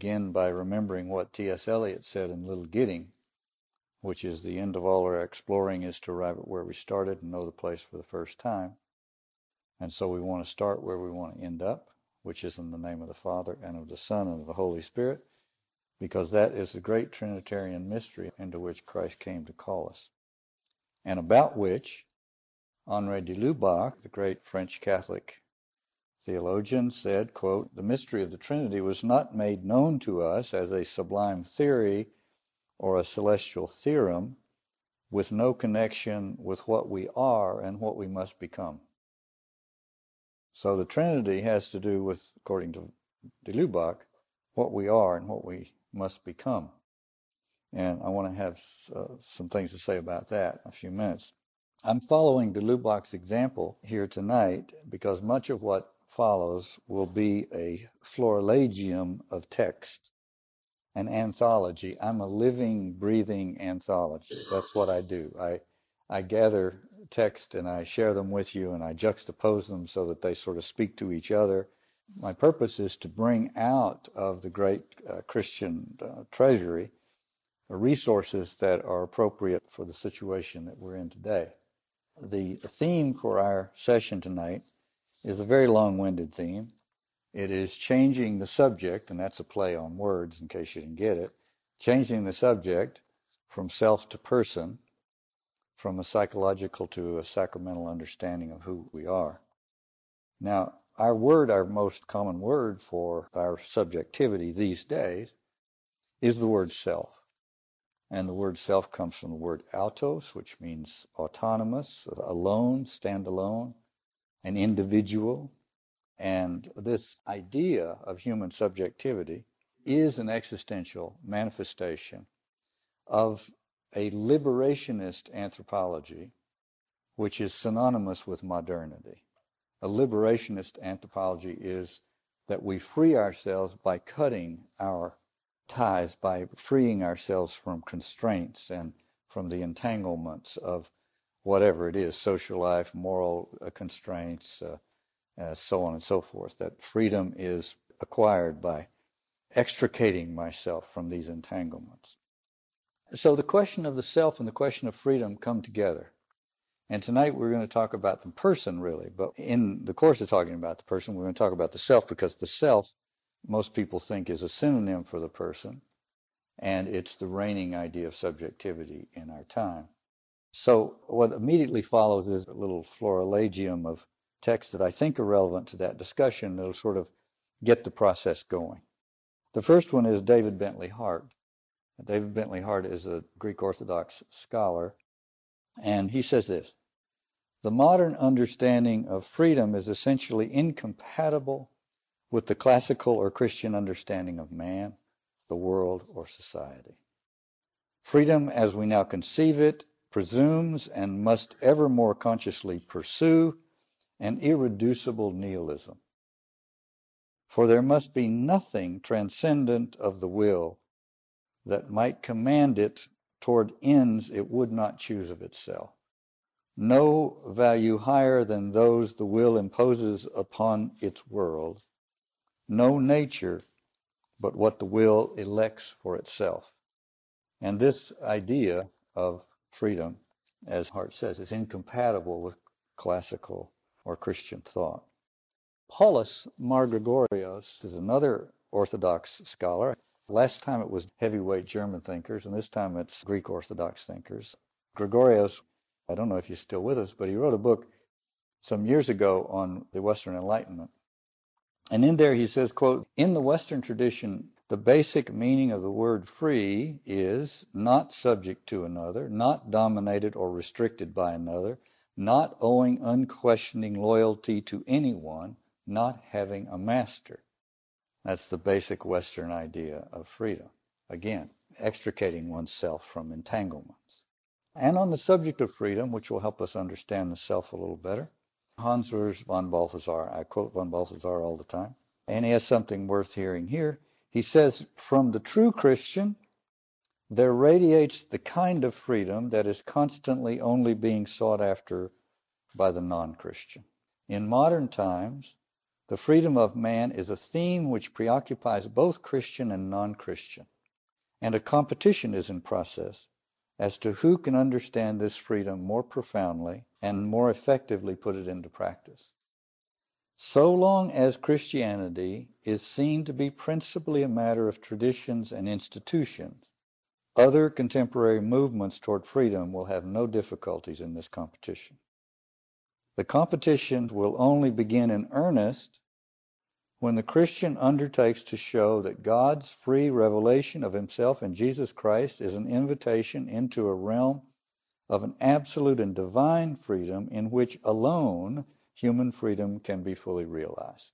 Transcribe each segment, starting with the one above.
begin by remembering what T.S. Eliot said in Little Gidding, which is the end of all our exploring is to arrive at where we started and know the place for the first time. And so we want to start where we want to end up, which is in the name of the Father and of the Son and of the Holy Spirit, because that is the great Trinitarian mystery into which Christ came to call us, and about which Henri de Lubac, the great French Catholic theologian, said, quote, The mystery of the Trinity was not made known to us as a sublime theory or a celestial theorem with no connection with what we are and what we must become. So the Trinity has to do with, according to de Lubac, what we are and what we must become. And I want to have uh, some things to say about that in a few minutes. I'm following de Lubac's example here tonight because much of what follows will be a florilegium of text, an anthology. I'm a living, breathing anthology. That's what I do. I I gather text and I share them with you and I juxtapose them so that they sort of speak to each other. My purpose is to bring out of the great uh, Christian uh, treasury resources that are appropriate for the situation that we're in today. The theme for our session tonight is a very long-winded theme. It is changing the subject, and that's a play on words in case you didn't get it, changing the subject from self to person, from a psychological to a sacramental understanding of who we are. Now, our word, our most common word for our subjectivity these days, is the word self. And the word self comes from the word autos, which means autonomous, alone, stand alone an individual. And this idea of human subjectivity is an existential manifestation of a liberationist anthropology, which is synonymous with modernity. A liberationist anthropology is that we free ourselves by cutting our ties, by freeing ourselves from constraints and from the entanglements of whatever it is, social life, moral uh, constraints, uh, uh, so on and so forth. That freedom is acquired by extricating myself from these entanglements. So the question of the self and the question of freedom come together. And tonight we're going to talk about the person really, but in the course of talking about the person, we're going to talk about the self because the self, most people think is a synonym for the person, and it's the reigning idea of subjectivity in our time. So what immediately follows is a little florilegium of texts that I think are relevant to that discussion that'll sort of get the process going. The first one is David Bentley Hart. David Bentley Hart is a Greek Orthodox scholar, and he says this The modern understanding of freedom is essentially incompatible with the classical or Christian understanding of man, the world, or society. Freedom, as we now conceive it, presumes and must ever more consciously pursue an irreducible nihilism. For there must be nothing transcendent of the will that might command it toward ends it would not choose of itself. No value higher than those the will imposes upon its world. No nature but what the will elects for itself. And this idea of freedom, as Hart says, is incompatible with classical or Christian thought. Paulus Margregorios is another Orthodox scholar. Last time it was heavyweight German thinkers, and this time it's Greek Orthodox thinkers. Gregorios, I don't know if he's still with us, but he wrote a book some years ago on the Western Enlightenment. And in there he says, quote, in the Western tradition, the basic meaning of the word free is not subject to another, not dominated or restricted by another, not owing unquestioning loyalty to anyone, not having a master. That's the basic Western idea of freedom. Again, extricating oneself from entanglements. And on the subject of freedom, which will help us understand the self a little better, Hans Urs von Balthasar, I quote von Balthasar all the time, and he has something worth hearing here. He says, from the true Christian, there radiates the kind of freedom that is constantly only being sought after by the non Christian. In modern times, The freedom of man is a theme which preoccupies both Christian and non-Christian, and a competition is in process as to who can understand this freedom more profoundly and more effectively put it into practice. So long as Christianity is seen to be principally a matter of traditions and institutions, other contemporary movements toward freedom will have no difficulties in this competition. The competition will only begin in earnest when the Christian undertakes to show that God's free revelation of himself in Jesus Christ is an invitation into a realm of an absolute and divine freedom in which alone human freedom can be fully realized.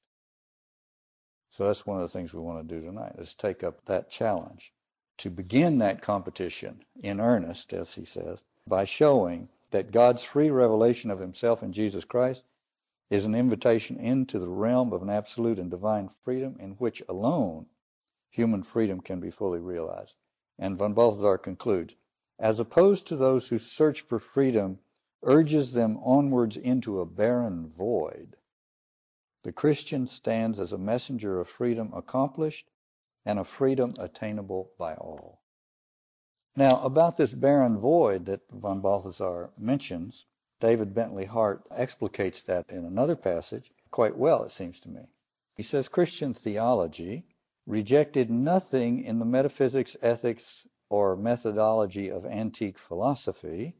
So that's one of the things we want to do tonight is take up that challenge to begin that competition in earnest, as he says, by showing that God's free revelation of himself in Jesus Christ is an invitation into the realm of an absolute and divine freedom in which alone human freedom can be fully realized. And von Balthasar concludes, as opposed to those who search for freedom urges them onwards into a barren void, the Christian stands as a messenger of freedom accomplished and a freedom attainable by all. Now, about this barren void that von Balthasar mentions, David Bentley Hart explicates that in another passage quite well, it seems to me. He says Christian theology rejected nothing in the metaphysics, ethics, or methodology of antique philosophy,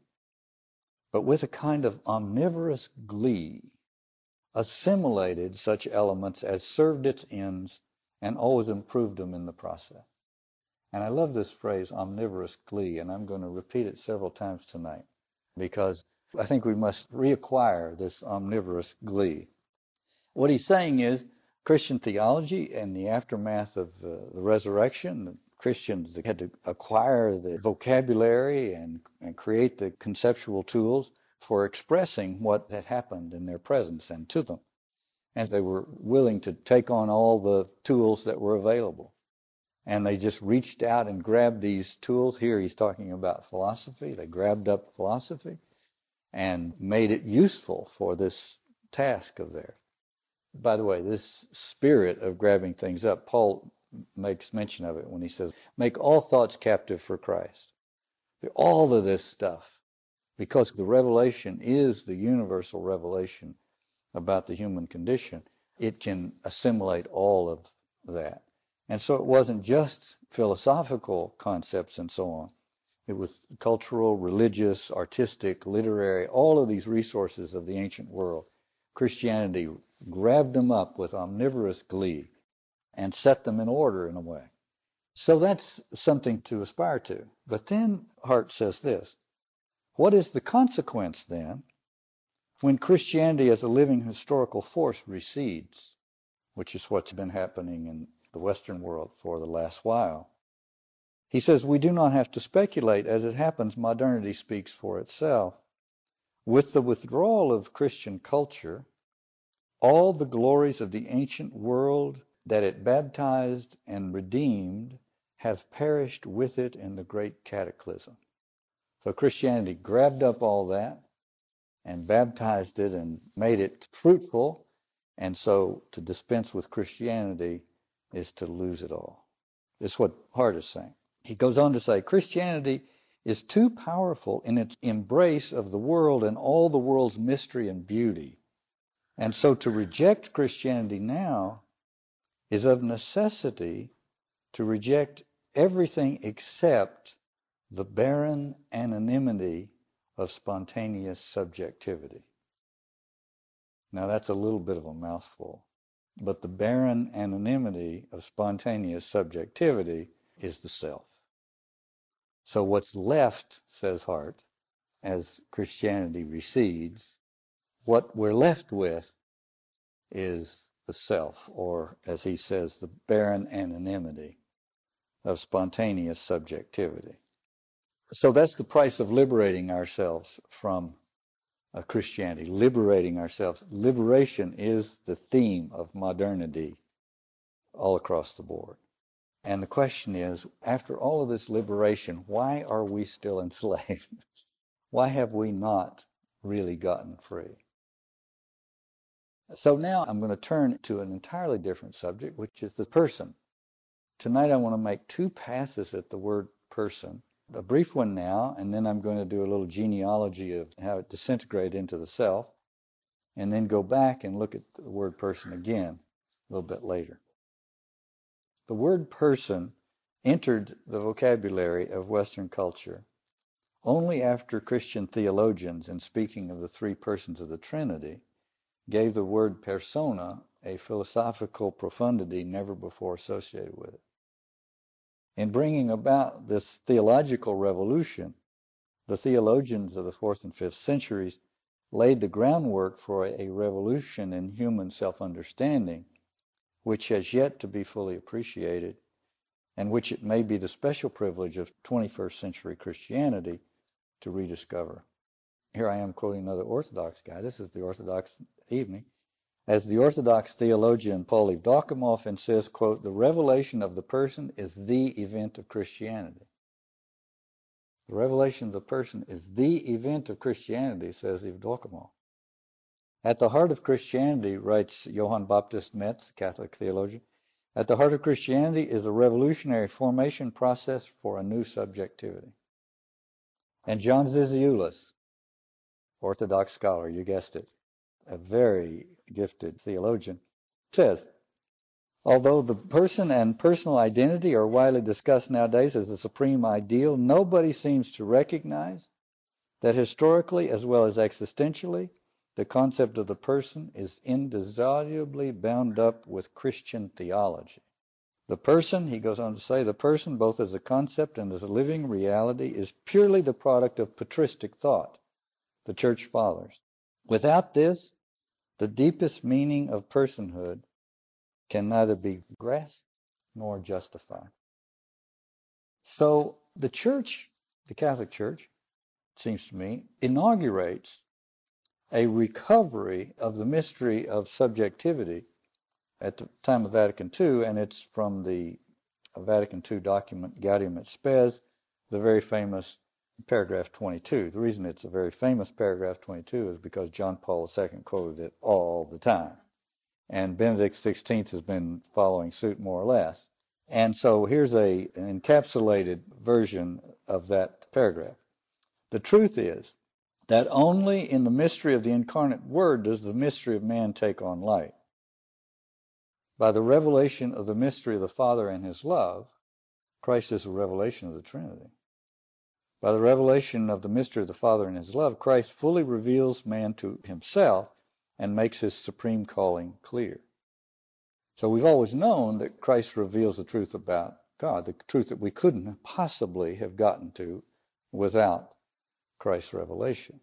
but with a kind of omnivorous glee assimilated such elements as served its ends and always improved them in the process. And I love this phrase, omnivorous glee, and I'm going to repeat it several times tonight because I think we must reacquire this omnivorous glee. What he's saying is Christian theology and the aftermath of the resurrection, Christians had to acquire the vocabulary and, and create the conceptual tools for expressing what had happened in their presence and to them. And they were willing to take on all the tools that were available. And they just reached out and grabbed these tools. Here he's talking about philosophy. They grabbed up philosophy and made it useful for this task of theirs. By the way, this spirit of grabbing things up, Paul makes mention of it when he says, Make all thoughts captive for Christ. All of this stuff, because the revelation is the universal revelation about the human condition, it can assimilate all of that. And so it wasn't just philosophical concepts and so on. It was cultural, religious, artistic, literary, all of these resources of the ancient world. Christianity grabbed them up with omnivorous glee and set them in order in a way. So that's something to aspire to. But then Hart says this What is the consequence then when Christianity as a living historical force recedes, which is what's been happening in the Western world for the last while? He says we do not have to speculate. As it happens, modernity speaks for itself. With the withdrawal of Christian culture, all the glories of the ancient world that it baptized and redeemed have perished with it in the great cataclysm. So Christianity grabbed up all that and baptized it and made it fruitful. And so to dispense with Christianity is to lose it all. It's what Hart is saying. He goes on to say Christianity is too powerful in its embrace of the world and all the world's mystery and beauty. And so to reject Christianity now is of necessity to reject everything except the barren anonymity of spontaneous subjectivity. Now that's a little bit of a mouthful, but the barren anonymity of spontaneous subjectivity is the self. So what's left, says Hart, as Christianity recedes, what we're left with is the self, or as he says, the barren anonymity of spontaneous subjectivity. So that's the price of liberating ourselves from uh, Christianity, liberating ourselves. Liberation is the theme of modernity all across the board. And the question is, after all of this liberation, why are we still enslaved? why have we not really gotten free? So now I'm going to turn to an entirely different subject, which is the person. Tonight I want to make two passes at the word person. A brief one now, and then I'm going to do a little genealogy of how it disintegrated into the self, and then go back and look at the word person again a little bit later. The word person entered the vocabulary of Western culture only after Christian theologians, in speaking of the three persons of the Trinity, gave the word persona a philosophical profundity never before associated with it. In bringing about this theological revolution, the theologians of the fourth and fifth centuries laid the groundwork for a revolution in human self understanding, which has yet to be fully appreciated, and which it may be the special privilege of 21st century Christianity to rediscover. Here I am quoting another Orthodox guy. This is the Orthodox evening. As the Orthodox theologian Paul Evdokimov insists, quote, the revelation of the person is the event of Christianity. The revelation of the person is the event of Christianity, says Evdokimov. At the heart of Christianity, writes Johann Baptist Metz, Catholic theologian, at the heart of Christianity is a revolutionary formation process for a new subjectivity. And John Zizioulas, Orthodox scholar, you guessed it, a very gifted theologian, says, although the person and personal identity are widely discussed nowadays as the supreme ideal, nobody seems to recognize that historically as well as existentially, the concept of the person is indissolubly bound up with Christian theology. The person, he goes on to say, the person, both as a concept and as a living reality, is purely the product of patristic thought, the church fathers. Without this, the deepest meaning of personhood can neither be grasped nor justified. So the church, the Catholic Church, seems to me, inaugurates a recovery of the mystery of subjectivity at the time of Vatican II, and it's from the Vatican II document Gaudium et Spes, the very famous paragraph 22. The reason it's a very famous paragraph 22 is because John Paul II quoted it all the time. And Benedict XVI has been following suit more or less. And so here's a, an encapsulated version of that paragraph. The truth is that only in the mystery of the incarnate Word does the mystery of man take on light by the revelation of the mystery of the Father and His love, Christ is a revelation of the Trinity. By the revelation of the mystery of the Father and His love, Christ fully reveals man to himself and makes his supreme calling clear. So we've always known that Christ reveals the truth about God, the truth that we couldn't possibly have gotten to without Christ's revelation.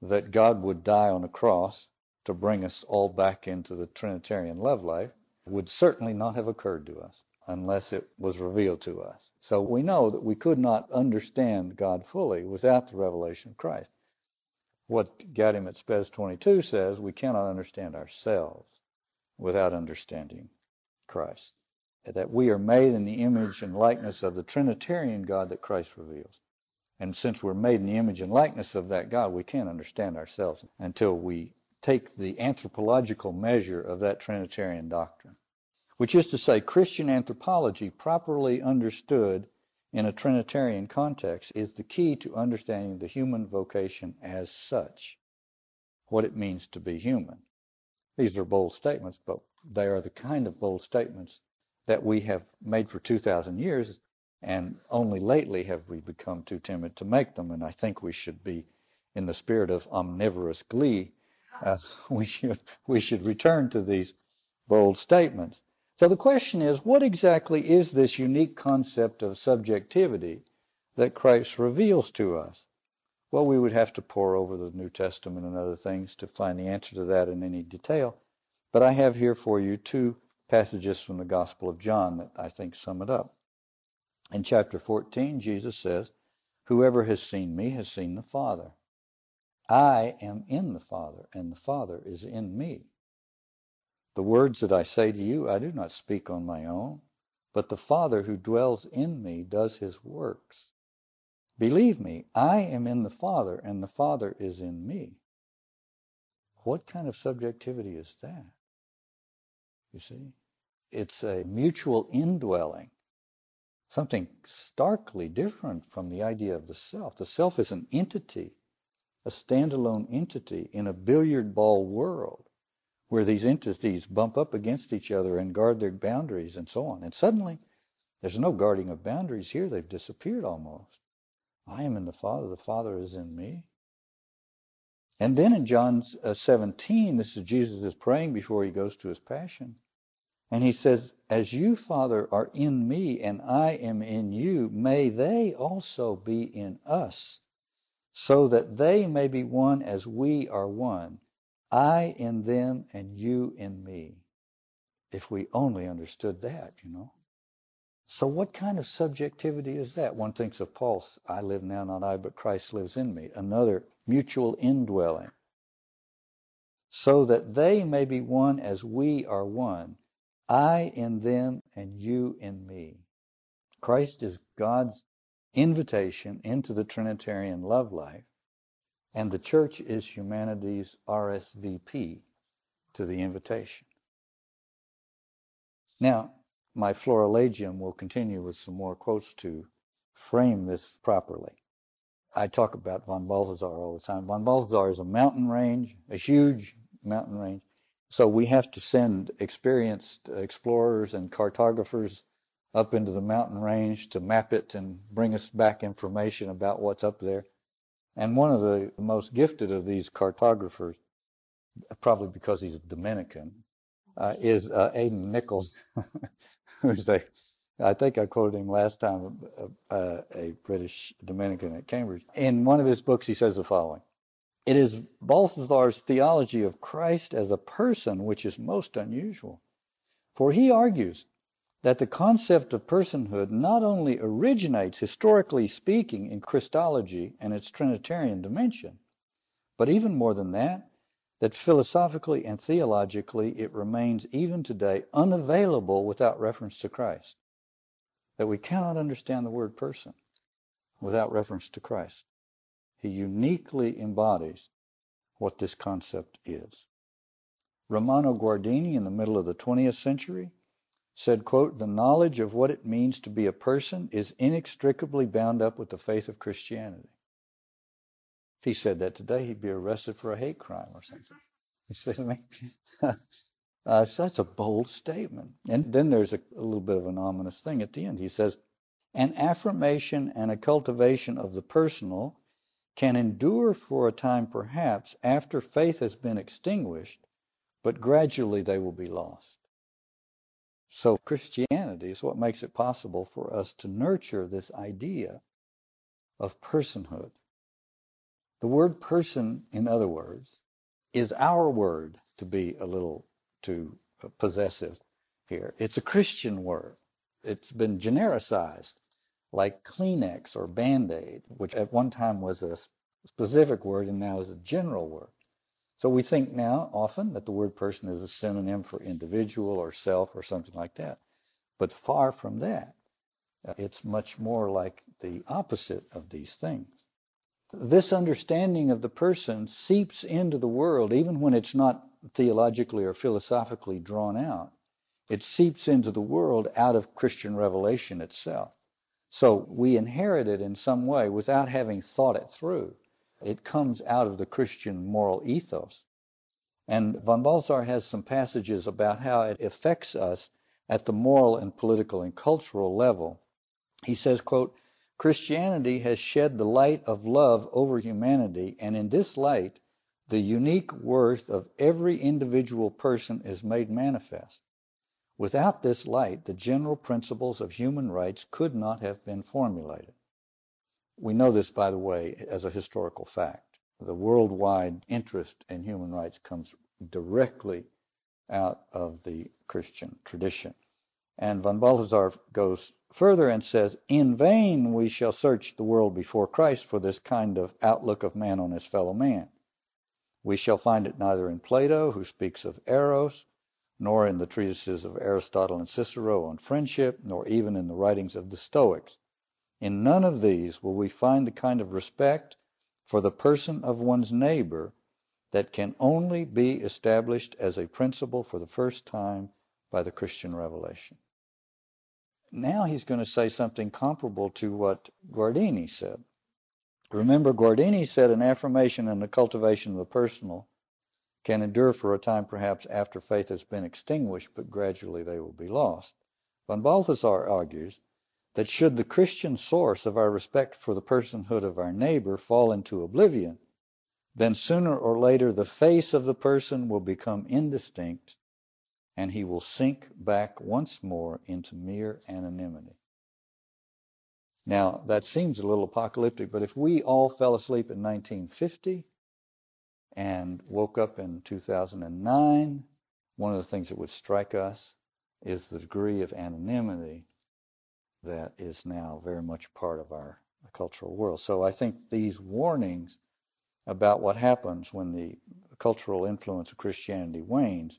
That God would die on a cross to bring us all back into the Trinitarian love life would certainly not have occurred to us unless it was revealed to us. So we know that we could not understand God fully without the revelation of Christ. What Gaudium Spes 22 says, we cannot understand ourselves without understanding Christ. That we are made in the image and likeness of the Trinitarian God that Christ reveals. And since we're made in the image and likeness of that God, we can't understand ourselves until we take the anthropological measure of that Trinitarian doctrine, which is to say, Christian anthropology, properly understood in a Trinitarian context, is the key to understanding the human vocation as such, what it means to be human. These are bold statements, but they are the kind of bold statements that we have made for 2,000 years, and only lately have we become too timid to make them, and I think we should be in the spirit of omnivorous glee uh, we should we should return to these bold statements. So the question is, what exactly is this unique concept of subjectivity that Christ reveals to us? Well, we would have to pore over the New Testament and other things to find the answer to that in any detail. But I have here for you two passages from the Gospel of John that I think sum it up. In chapter 14, Jesus says, Whoever has seen me has seen the Father. I am in the Father, and the Father is in me. The words that I say to you, I do not speak on my own, but the Father who dwells in me does his works. Believe me, I am in the Father, and the Father is in me. What kind of subjectivity is that? You see? It's a mutual indwelling, something starkly different from the idea of the self. The self is an entity, a standalone entity in a billiard ball world where these entities bump up against each other and guard their boundaries and so on. And suddenly, there's no guarding of boundaries here. They've disappeared almost. I am in the Father, the Father is in me. And then in John uh, 17, this is Jesus is praying before he goes to his passion. And he says, As you, Father, are in me and I am in you, may they also be in us, so that they may be one as we are one. I in them and you in me. If we only understood that, you know. So what kind of subjectivity is that? One thinks of Paul's, I live now, not I, but Christ lives in me. Another, mutual indwelling. So that they may be one as we are one. I in them and you in me. Christ is God's invitation into the Trinitarian love life. And the church is humanity's RSVP to the invitation. Now, my florilegium will continue with some more quotes to frame this properly. I talk about von Balthasar all the time. Von Balthasar is a mountain range, a huge mountain range. So we have to send experienced explorers and cartographers up into the mountain range to map it and bring us back information about what's up there. And one of the most gifted of these cartographers, probably because he's a Dominican, uh, is uh, Aidan Nichols, who's a, I think I quoted him last time, uh, uh, a British Dominican at Cambridge. In one of his books, he says the following. It is Balthasar's theology of Christ as a person which is most unusual. For he argues that the concept of personhood not only originates, historically speaking, in Christology and its Trinitarian dimension, but even more than that, that philosophically and theologically it remains even today unavailable without reference to Christ. That we cannot understand the word person without reference to Christ. He uniquely embodies what this concept is. Romano Guardini in the middle of the 20th century said, quote, the knowledge of what it means to be a person is inextricably bound up with the faith of Christianity. If he said that today, he'd be arrested for a hate crime or something. You see what I mean? uh, so that's a bold statement. And then there's a, a little bit of an ominous thing at the end. He says, an affirmation and a cultivation of the personal can endure for a time perhaps after faith has been extinguished, but gradually they will be lost. So Christianity is what makes it possible for us to nurture this idea of personhood. The word person, in other words, is our word to be a little too possessive here. It's a Christian word. It's been genericized like Kleenex or Band-Aid, which at one time was a specific word and now is a general word. So we think now often that the word person is a synonym for individual or self or something like that. But far from that. Uh, it's much more like the opposite of these things. This understanding of the person seeps into the world even when it's not theologically or philosophically drawn out. It seeps into the world out of Christian revelation itself. So we inherit it in some way without having thought it through. It comes out of the Christian moral ethos. And von Balthasar has some passages about how it affects us at the moral and political and cultural level. He says, quote, Christianity has shed the light of love over humanity, and in this light, the unique worth of every individual person is made manifest. Without this light, the general principles of human rights could not have been formulated. We know this, by the way, as a historical fact. The worldwide interest in human rights comes directly out of the Christian tradition. And von Balthasar goes further and says, In vain we shall search the world before Christ for this kind of outlook of man on his fellow man. We shall find it neither in Plato, who speaks of eros, nor in the treatises of Aristotle and Cicero on friendship, nor even in the writings of the Stoics. In none of these will we find the kind of respect for the person of one's neighbor that can only be established as a principle for the first time by the Christian revelation. Now he's going to say something comparable to what Guardini said. Remember, Guardini said an affirmation and the cultivation of the personal can endure for a time perhaps after faith has been extinguished, but gradually they will be lost. Von Balthasar argues that should the Christian source of our respect for the personhood of our neighbor fall into oblivion, then sooner or later the face of the person will become indistinct and he will sink back once more into mere anonymity. Now, that seems a little apocalyptic, but if we all fell asleep in 1950 and woke up in 2009, one of the things that would strike us is the degree of anonymity that is now very much part of our cultural world. So I think these warnings about what happens when the cultural influence of Christianity wanes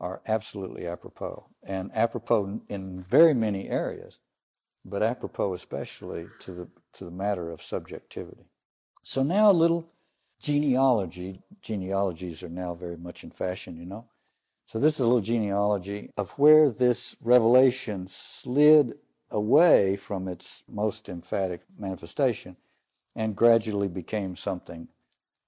are absolutely apropos, and apropos in very many areas, but apropos especially to the to the matter of subjectivity. So now a little genealogy. Genealogies are now very much in fashion, you know. So this is a little genealogy of where this revelation slid away from its most emphatic manifestation and gradually became something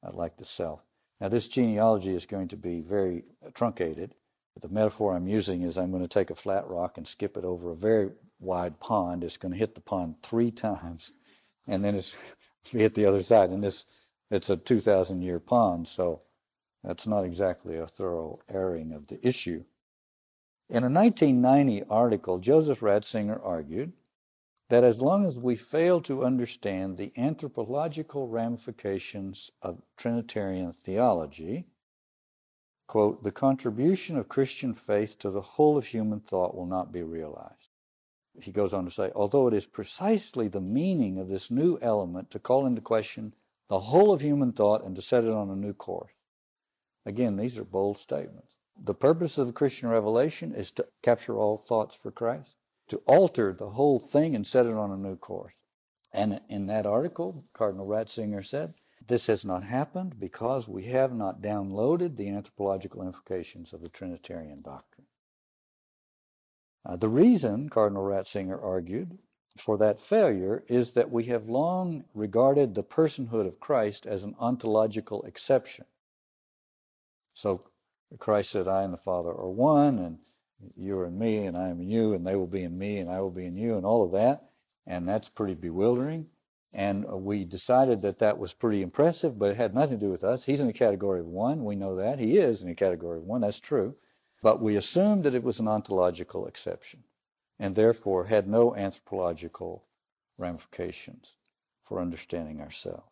uh, like the self. Now, this genealogy is going to be very truncated. But the metaphor I'm using is I'm going to take a flat rock and skip it over a very wide pond. It's going to hit the pond three times, and then it's hit the other side. And this it's a 2,000 year pond, so that's not exactly a thorough airing of the issue. In a 1990 article, Joseph Ratzinger argued that as long as we fail to understand the anthropological ramifications of Trinitarian theology, quote, the contribution of Christian faith to the whole of human thought will not be realized. He goes on to say, although it is precisely the meaning of this new element to call into question the whole of human thought and to set it on a new course. Again, these are bold statements. The purpose of Christian revelation is to capture all thoughts for Christ to alter the whole thing and set it on a new course. And in that article, Cardinal Ratzinger said, this has not happened because we have not downloaded the anthropological implications of the Trinitarian doctrine. Uh, the reason, Cardinal Ratzinger argued, for that failure is that we have long regarded the personhood of Christ as an ontological exception. So Christ said, I and the Father are one, and you are in me and I am in you and they will be in me and I will be in you and all of that. And that's pretty bewildering. And we decided that that was pretty impressive, but it had nothing to do with us. He's in the category of one. We know that. He is in the category of one. That's true. But we assumed that it was an ontological exception and therefore had no anthropological ramifications for understanding ourselves.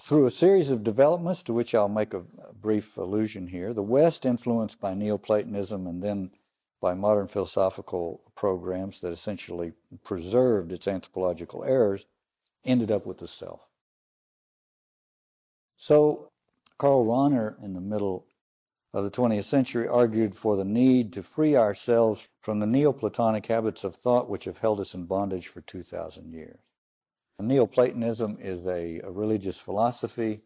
Through a series of developments to which I'll make a brief allusion here, the West, influenced by Neoplatonism and then by modern philosophical programs that essentially preserved its anthropological errors, ended up with the self. So, Karl Rahner, in the middle of the 20th century, argued for the need to free ourselves from the Neoplatonic habits of thought which have held us in bondage for 2,000 years. Neoplatonism is a, a religious philosophy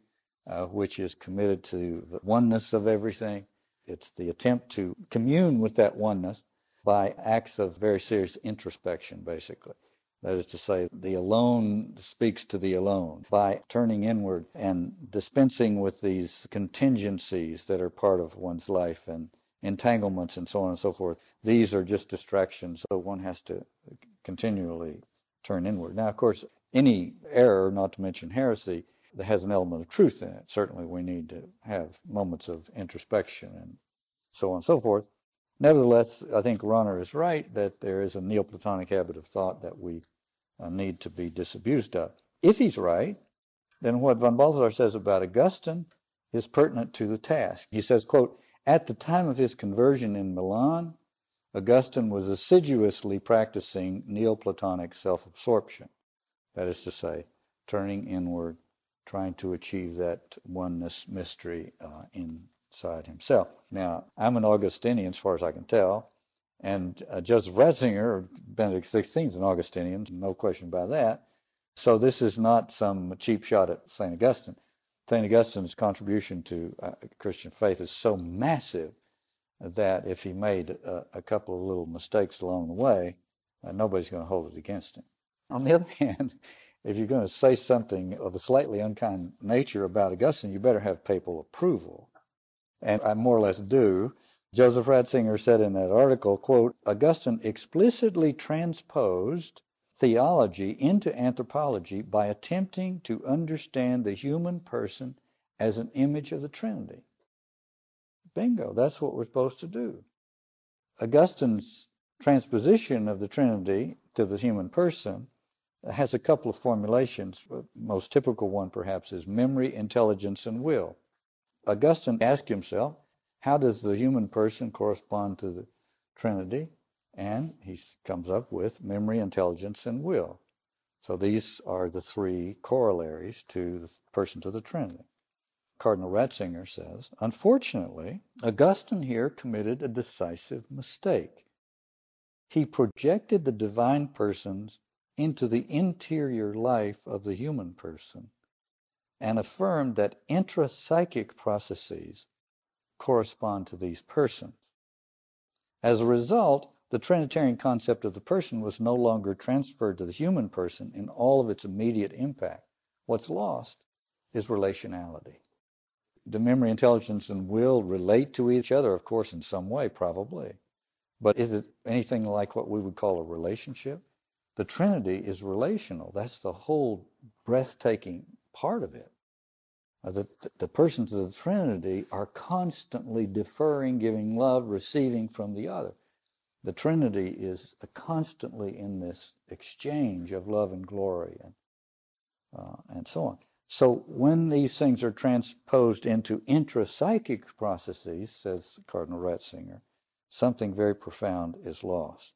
uh, which is committed to the oneness of everything. It's the attempt to commune with that oneness by acts of very serious introspection, basically. That is to say, the alone speaks to the alone by turning inward and dispensing with these contingencies that are part of one's life and entanglements and so on and so forth. These are just distractions, so one has to continually turn inward. Now, of course, any error, not to mention heresy, that has an element of truth in it. Certainly, we need to have moments of introspection and so on and so forth. Nevertheless, I think Rahner is right that there is a Neoplatonic habit of thought that we uh, need to be disabused of. If he's right, then what von Balthasar says about Augustine is pertinent to the task. He says, quote, at the time of his conversion in Milan, Augustine was assiduously practicing Neoplatonic self-absorption. That is to say, turning inward, trying to achieve that oneness mystery uh, inside himself. Now, I'm an Augustinian as far as I can tell, and uh, Joseph Ratzinger, Benedict XVI, is an Augustinian, no question about that. So this is not some cheap shot at St. Augustine. St. Augustine's contribution to uh, Christian faith is so massive that if he made a, a couple of little mistakes along the way, uh, nobody's going to hold it against him. On the other hand, if you're going to say something of a slightly unkind nature about Augustine, you better have papal approval. And I more or less do. Joseph Ratzinger said in that article, quote, Augustine explicitly transposed theology into anthropology by attempting to understand the human person as an image of the Trinity. Bingo, that's what we're supposed to do. Augustine's transposition of the Trinity to the human person has a couple of formulations. The most typical one, perhaps, is memory, intelligence, and will. Augustine asked himself, how does the human person correspond to the Trinity? And he comes up with memory, intelligence, and will. So these are the three corollaries to the person to the Trinity. Cardinal Ratzinger says, unfortunately, Augustine here committed a decisive mistake. He projected the divine persons into the interior life of the human person and affirmed that intrapsychic processes correspond to these persons. As a result, the Trinitarian concept of the person was no longer transferred to the human person in all of its immediate impact. What's lost is relationality. The memory, intelligence, and will relate to each other, of course, in some way, probably. But is it anything like what we would call a relationship? The Trinity is relational. That's the whole breathtaking part of it. Uh, the, the persons of the Trinity are constantly deferring, giving love, receiving from the other the Trinity is constantly in this exchange of love and glory and uh, and so on. So when these things are transposed into intrapsychic processes, says Cardinal Ratzinger, something very profound is lost.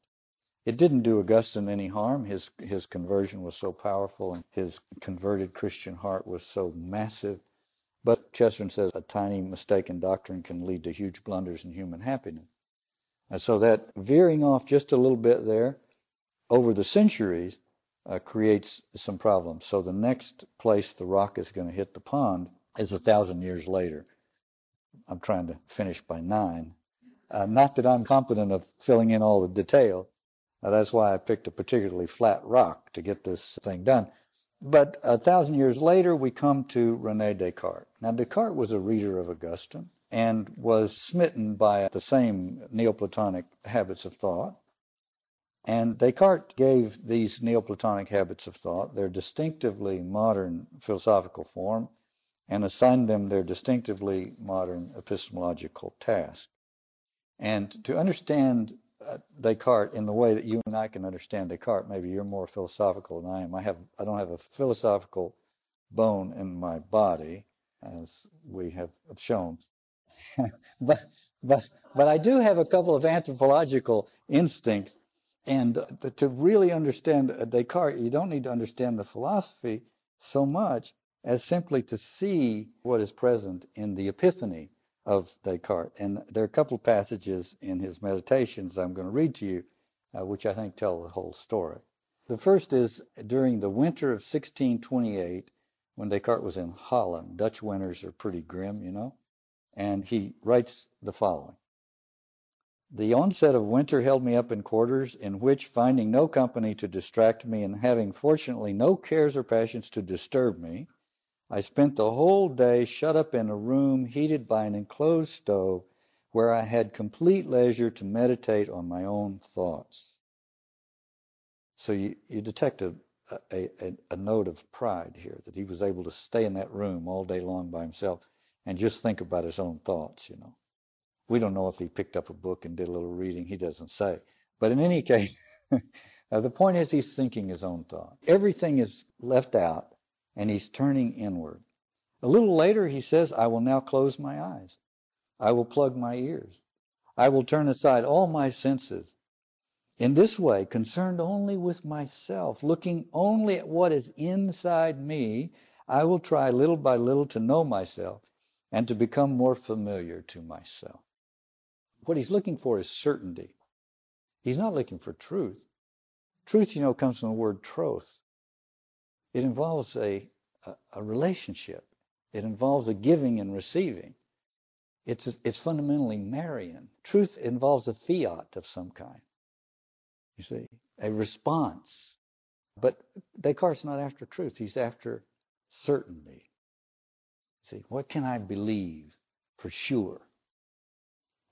It didn't do Augustine any harm. His his conversion was so powerful, and his converted Christian heart was so massive. But Chesterton says a tiny mistake in doctrine can lead to huge blunders in human happiness. And so that veering off just a little bit there over the centuries uh, creates some problems. So the next place the rock is going to hit the pond is a thousand years later. I'm trying to finish by nine. Uh, not that I'm competent of filling in all the detail. Uh, that's why I picked a particularly flat rock to get this thing done. But a thousand years later, we come to Rene Descartes. Now, Descartes was a reader of Augustine and was smitten by the same Neoplatonic habits of thought. And Descartes gave these Neoplatonic habits of thought their distinctively modern philosophical form and assigned them their distinctively modern epistemological task. And to understand Uh, Descartes in the way that you and I can understand Descartes, maybe you're more philosophical than I am. I have I don't have a philosophical bone in my body, as we have shown. but but but I do have a couple of anthropological instincts, and to really understand uh, Descartes, you don't need to understand the philosophy so much as simply to see what is present in the epiphany of Descartes. And there are a couple of passages in his meditations I'm going to read to you, uh, which I think tell the whole story. The first is during the winter of 1628, when Descartes was in Holland. Dutch winters are pretty grim, you know and he writes the following. The onset of winter held me up in quarters in which, finding no company to distract me and having fortunately no cares or passions to disturb me, I spent the whole day shut up in a room heated by an enclosed stove where I had complete leisure to meditate on my own thoughts. So you, you detect a, a, a, a note of pride here that he was able to stay in that room all day long by himself and just think about his own thoughts, you know. We don't know if he picked up a book and did a little reading. He doesn't say. But in any case, uh, the point is he's thinking his own thought. Everything is left out and he's turning inward. A little later, he says, I will now close my eyes. I will plug my ears. I will turn aside all my senses. In this way, concerned only with myself, looking only at what is inside me, I will try little by little to know myself and to become more familiar to myself. What he's looking for is certainty. He's not looking for truth. Truth, you know, comes from the word troth. It involves a, a, a relationship. It involves a giving and receiving. It's, it's fundamentally Marian. Truth involves a fiat of some kind. You see, a response. But Descartes' not after truth. He's after certainty. See, what can I believe for sure?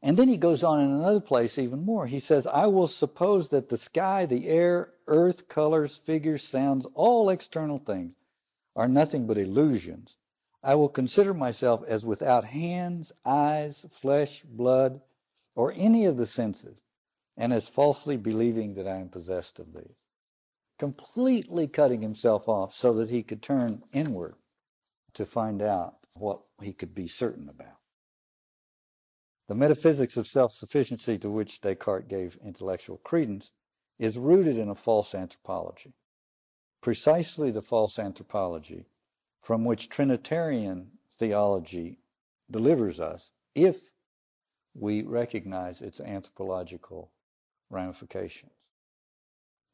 And then he goes on in another place even more. He says, I will suppose that the sky, the air, earth, colors, figures, sounds, all external things are nothing but illusions. I will consider myself as without hands, eyes, flesh, blood, or any of the senses, and as falsely believing that I am possessed of these. Completely cutting himself off so that he could turn inward to find out what he could be certain about. The metaphysics of self-sufficiency to which Descartes gave intellectual credence is rooted in a false anthropology. Precisely the false anthropology from which Trinitarian theology delivers us if we recognize its anthropological ramifications.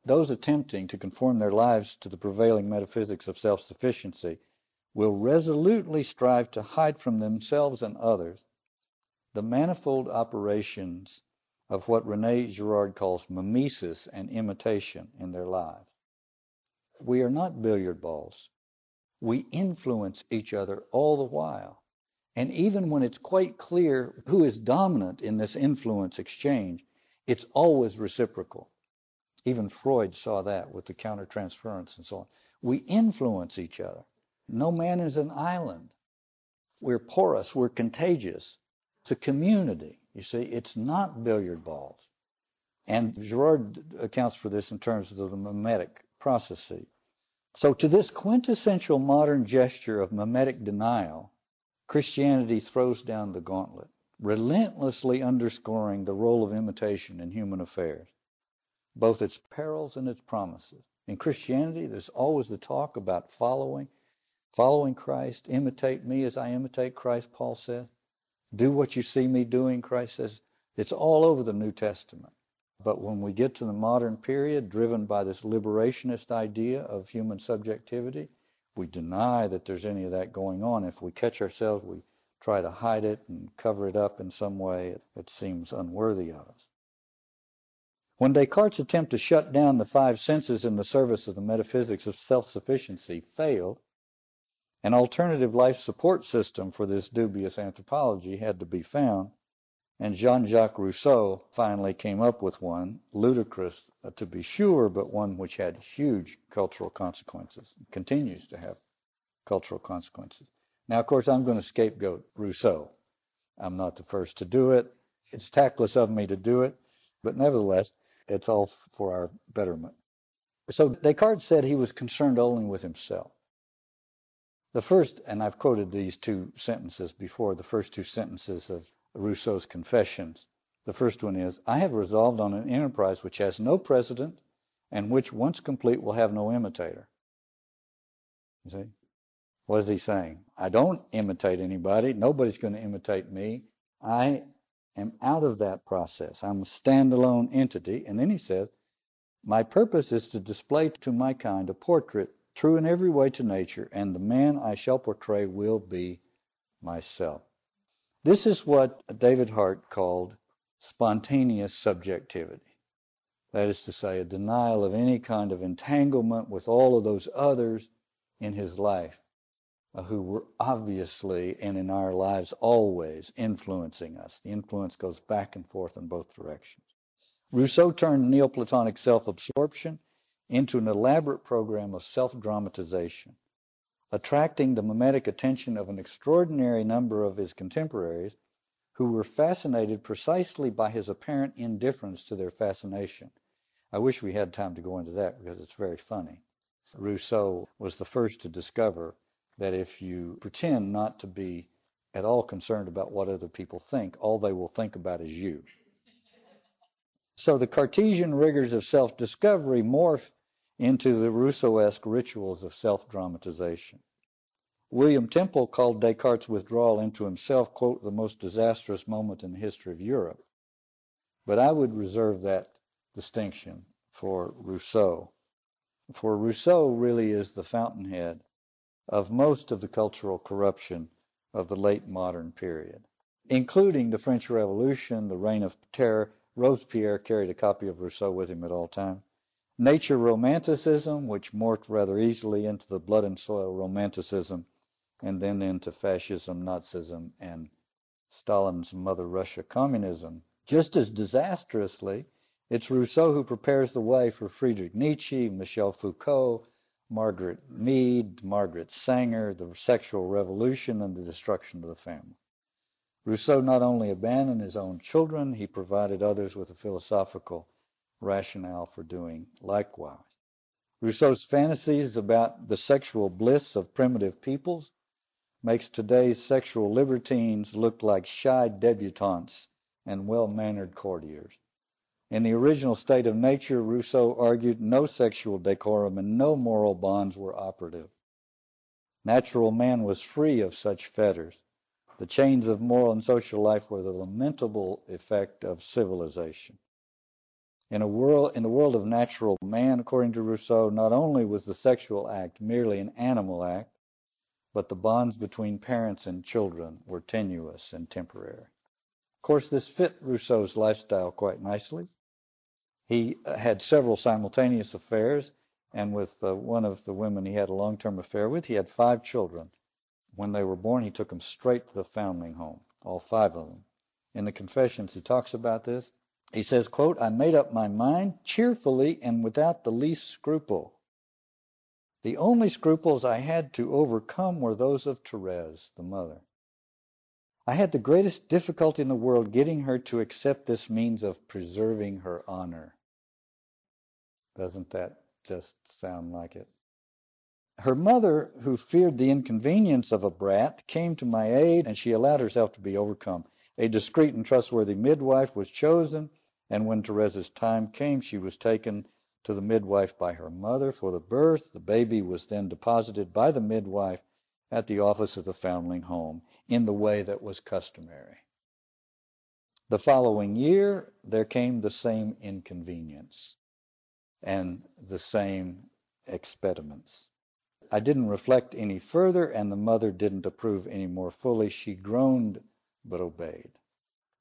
Those attempting to conform their lives to the prevailing metaphysics of self-sufficiency will resolutely strive to hide from themselves and others the manifold operations of what Rene Girard calls mimesis and imitation in their lives. We are not billiard balls. We influence each other all the while. And even when it's quite clear who is dominant in this influence exchange, it's always reciprocal. Even Freud saw that with the countertransference and so on. We influence each other. No man is an island. We're porous, we're contagious. It's a community. You see, it's not billiard balls. And Girard accounts for this in terms of the mimetic processes. So to this quintessential modern gesture of mimetic denial, Christianity throws down the gauntlet, relentlessly underscoring the role of imitation in human affairs, both its perils and its promises. In Christianity, there's always the talk about following, following Christ, imitate me as I imitate Christ, Paul says. Do what you see me doing, Christ says. It's all over the New Testament. But when we get to the modern period, driven by this liberationist idea of human subjectivity, we deny that there's any of that going on. If we catch ourselves, we try to hide it and cover it up in some way. It, it seems unworthy of us. When Descartes' attempt to shut down the five senses in the service of the metaphysics of self-sufficiency failed, an alternative life support system for this dubious anthropology had to be found, and Jean-Jacques Rousseau finally came up with one, ludicrous uh, to be sure, but one which had huge cultural consequences, continues to have cultural consequences. Now, of course, I'm going to scapegoat Rousseau. I'm not the first to do it. It's tactless of me to do it, but nevertheless, it's all for our betterment. So Descartes said he was concerned only with himself. The first, and I've quoted these two sentences before, the first two sentences of Rousseau's Confessions. The first one is, I have resolved on an enterprise which has no precedent and which, once complete, will have no imitator. You see? What is he saying? I don't imitate anybody. Nobody's going to imitate me. I am out of that process. I'm a standalone entity. And then he says, my purpose is to display to my kind a portrait true in every way to nature, and the man I shall portray will be myself. This is what David Hart called spontaneous subjectivity. That is to say, a denial of any kind of entanglement with all of those others in his life uh, who were obviously and in our lives always influencing us. The influence goes back and forth in both directions. Rousseau turned Neoplatonic self-absorption into an elaborate program of self-dramatization, attracting the mimetic attention of an extraordinary number of his contemporaries who were fascinated precisely by his apparent indifference to their fascination. I wish we had time to go into that because it's very funny. Rousseau was the first to discover that if you pretend not to be at all concerned about what other people think, all they will think about is you. So the Cartesian rigors of self-discovery morph into the Rousseauesque rituals of self-dramatization. William Temple called Descartes' withdrawal into himself, quote, the most disastrous moment in the history of Europe. But I would reserve that distinction for Rousseau. For Rousseau really is the fountainhead of most of the cultural corruption of the late modern period, including the French Revolution, the Reign of Terror. Robespierre carried a copy of Rousseau with him at all times. Nature romanticism, which morphed rather easily into the blood and soil romanticism, and then into fascism, Nazism, and Stalin's Mother Russia communism. Just as disastrously, it's Rousseau who prepares the way for Friedrich Nietzsche, Michel Foucault, Margaret Mead, Margaret Sanger, the sexual revolution, and the destruction of the family. Rousseau not only abandoned his own children, he provided others with a philosophical rationale for doing likewise. Rousseau's fantasies about the sexual bliss of primitive peoples makes today's sexual libertines look like shy debutantes and well-mannered courtiers. In the original state of nature, Rousseau argued no sexual decorum and no moral bonds were operative. Natural man was free of such fetters. The chains of moral and social life were the lamentable effect of civilization. In a world in the world of natural man, according to Rousseau, not only was the sexual act merely an animal act, but the bonds between parents and children were tenuous and temporary. Of course, this fit Rousseau's lifestyle quite nicely. He uh, had several simultaneous affairs, and with uh, one of the women he had a long-term affair with, he had five children. When they were born, he took them straight to the foundling home, all five of them. In the Confessions, he talks about this. He says, quote, I made up my mind cheerfully and without the least scruple. The only scruples I had to overcome were those of Therese, the mother. I had the greatest difficulty in the world getting her to accept this means of preserving her honor. Doesn't that just sound like it? Her mother, who feared the inconvenience of a brat, came to my aid, and she allowed herself to be overcome. A discreet and trustworthy midwife was chosen, and when Teresa's time came, she was taken to the midwife by her mother for the birth. The baby was then deposited by the midwife at the office of the foundling home in the way that was customary. The following year, there came the same inconvenience and the same expediments. I didn't reflect any further, and the mother didn't approve any more fully. She groaned but obeyed.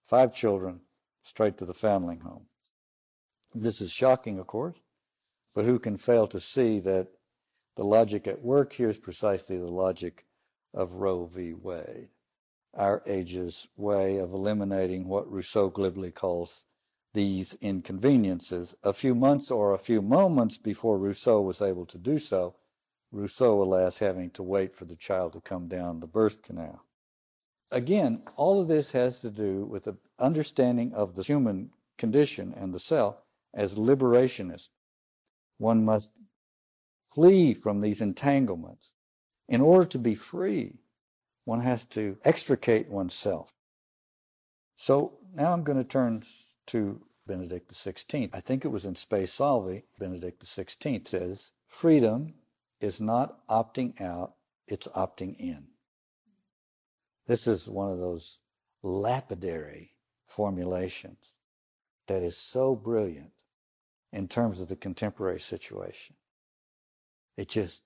Five children, straight to the foundling home. This is shocking, of course, but who can fail to see that the logic at work here is precisely the logic of Roe v. Wade our age's way of eliminating what Rousseau glibly calls these inconveniences. A few months or a few moments before Rousseau was able to do so, Rousseau, alas, having to wait for the child to come down the birth canal. Again, all of this has to do with the understanding of the human condition and the self as liberationist. One must flee from these entanglements in order to be free one has to extricate oneself. So now I'm going to turn to Benedict XVI. I think it was in Spe Salvi, Benedict XVI says, freedom is not opting out, it's opting in. This is one of those lapidary formulations that is so brilliant in terms of the contemporary situation. It just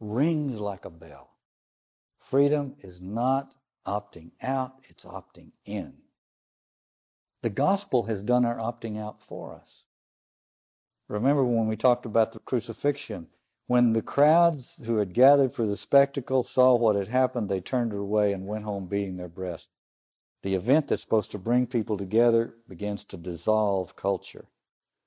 rings like a bell. Freedom is not opting out, it's opting in. The gospel has done our opting out for us. Remember when we talked about the crucifixion, when the crowds who had gathered for the spectacle saw what had happened, they turned away and went home beating their breasts. The event that's supposed to bring people together begins to dissolve culture.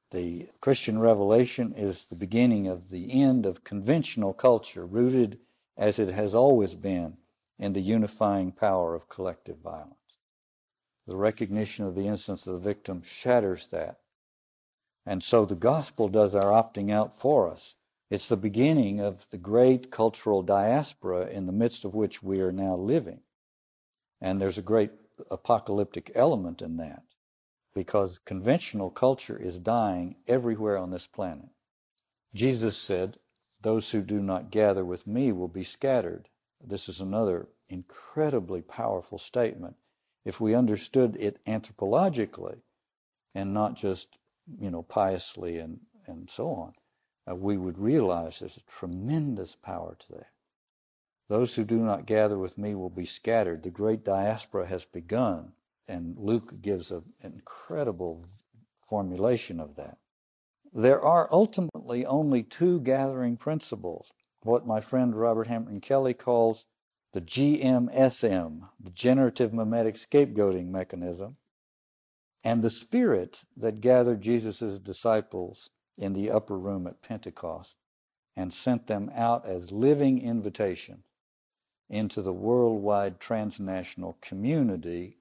The Christian revelation is the beginning of the end of conventional culture, rooted as it has always been in the unifying power of collective violence. The recognition of the innocence of the victim shatters that. And so the gospel does our opting out for us. It's the beginning of the great cultural diaspora in the midst of which we are now living. And there's a great apocalyptic element in that because conventional culture is dying everywhere on this planet. Jesus said, those who do not gather with me will be scattered. This is another incredibly powerful statement. If we understood it anthropologically and not just, you know, piously and, and so on, uh, we would realize there's a tremendous power to that. Those who do not gather with me will be scattered. The great diaspora has begun. And Luke gives an incredible formulation of that. There are ultimately only two gathering principles, what my friend Robert Hamerton-Kelly calls the GMSM, the generative mimetic scapegoating mechanism, and the spirit that gathered Jesus' disciples in the upper room at Pentecost and sent them out as living invitation into the worldwide transnational community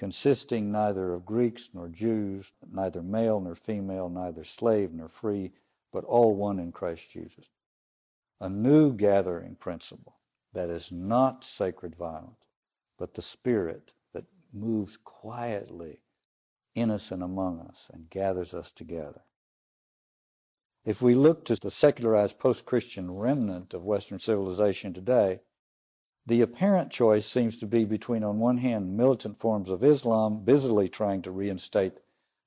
consisting neither of Greeks nor Jews, neither male nor female, neither slave nor free, but all one in Christ Jesus. A new gathering principle that is not sacred violence, but the Spirit that moves quietly in us and among us and gathers us together. If we look to the secularized post-Christian remnant of Western civilization today, the apparent choice seems to be between, on one hand, militant forms of Islam busily trying to reinstate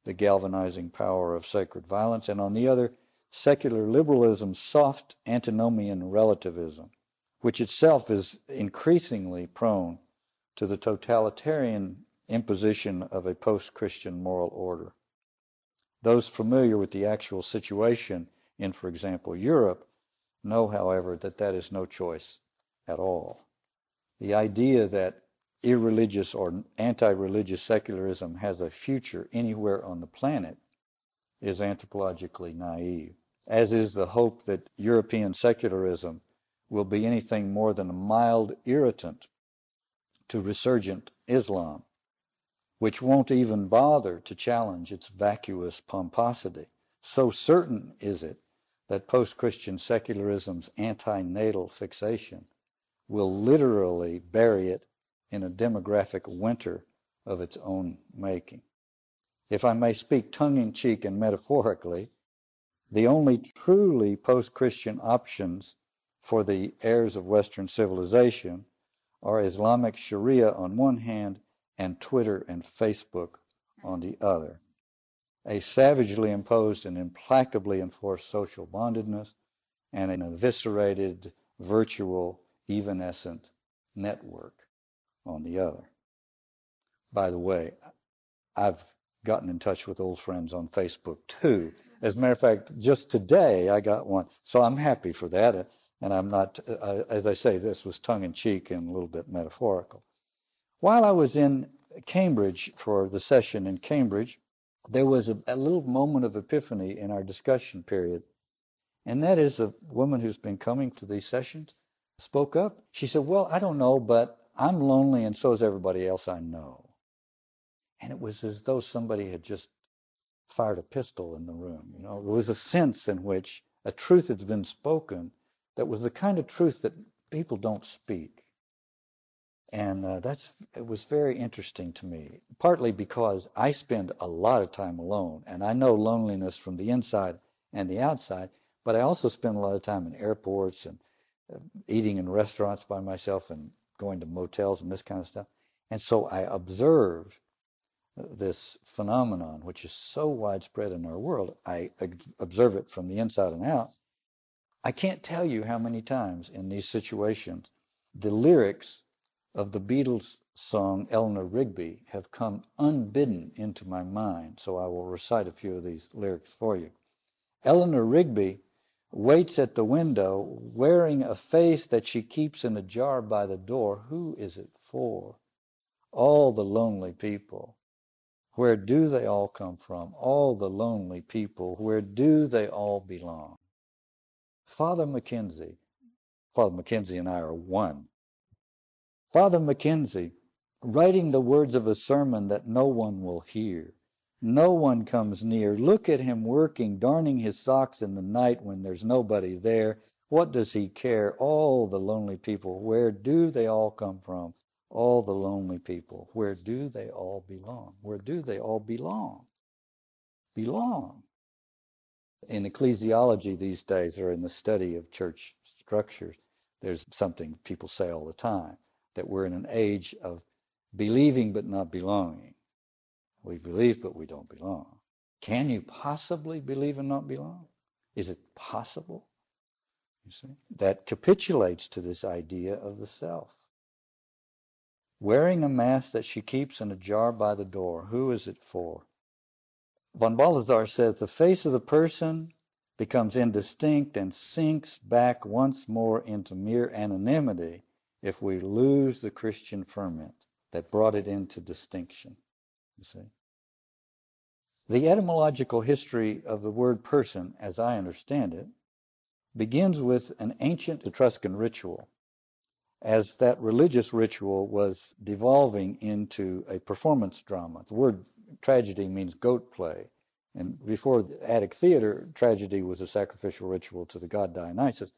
the galvanizing power of sacred violence, and on the other, secular liberalism's soft antinomian relativism, which itself is increasingly prone to the totalitarian imposition of a post-Christian moral order. Those familiar with the actual situation in, for example, Europe, know, however, that that is no choice at all. The idea that irreligious or anti-religious secularism has a future anywhere on the planet is anthropologically naive, as is the hope that European secularism will be anything more than a mild irritant to resurgent Islam, which won't even bother to challenge its vacuous pomposity. So certain is it that post-Christian secularism's anti-natal fixation will literally bury it in a demographic winter of its own making. If I may speak tongue in cheek and metaphorically, the only truly post Christian options for the heirs of Western civilization are Islamic Sharia on one hand and Twitter and Facebook on the other. A savagely imposed and implacably enforced social bondedness and an eviscerated virtual evanescent network on the other. By the way, I've gotten in touch with old friends on Facebook too. As a matter of fact, just today I got one, so I'm happy for that. And I'm not, uh, as I say, this was tongue in cheek and a little bit metaphorical. While I was in Cambridge for the session in Cambridge, there was a, a little moment of epiphany in our discussion period. And that is a woman who's been coming to these sessions spoke up. She said, Well, I don't know, but I'm lonely and so is everybody else I know. And it was as though somebody had just fired a pistol in the room. You know, there was a sense in which a truth had been spoken that was the kind of truth that people don't speak. And uh, that's it was very interesting to me, partly because I spend a lot of time alone, and I know loneliness from the inside and the outside. But I also spend a lot of time in airports and eating in restaurants by myself and going to motels and this kind of stuff. And so I observe this phenomenon, which is so widespread in our world. I observe it from the inside and out. I can't tell you how many times in these situations the lyrics of the Beatles song Eleanor Rigby have come unbidden into my mind. So I will recite a few of these lyrics for you. Eleanor Rigby waits at the window wearing a face that she keeps in a jar by the door. Who is it for? All the lonely people. Where do they all come from? All the lonely people. Where do they all belong? Father McKenzie, Father McKenzie and I are one. Father McKenzie, writing the words of a sermon that no one will hear, no one comes near. Look at him working, darning his socks in the night when there's nobody there. What does he care? All the lonely people, where do they all come from? All the lonely people, where do they all belong? Where do they all belong? Belong. In ecclesiology these days, or in the study of church structures, there's something people say all the time that we're in an age of believing but not belonging. We believe, but we don't belong. Can you possibly believe and not belong? Is it possible? you see, that capitulates to this idea of the self. Wearing a mask that she keeps in a jar by the door, who is it for? Von Balthasar says the face of the person becomes indistinct and sinks back once more into mere anonymity if we lose the Christian ferment that brought it into distinction. You see? The etymological history of the word person, as I understand it, begins with an ancient Etruscan ritual, as that religious ritual was devolving into a performance drama. The word tragedy means goat play. And before the Attic theater, tragedy was a sacrificial ritual to the god Dionysus.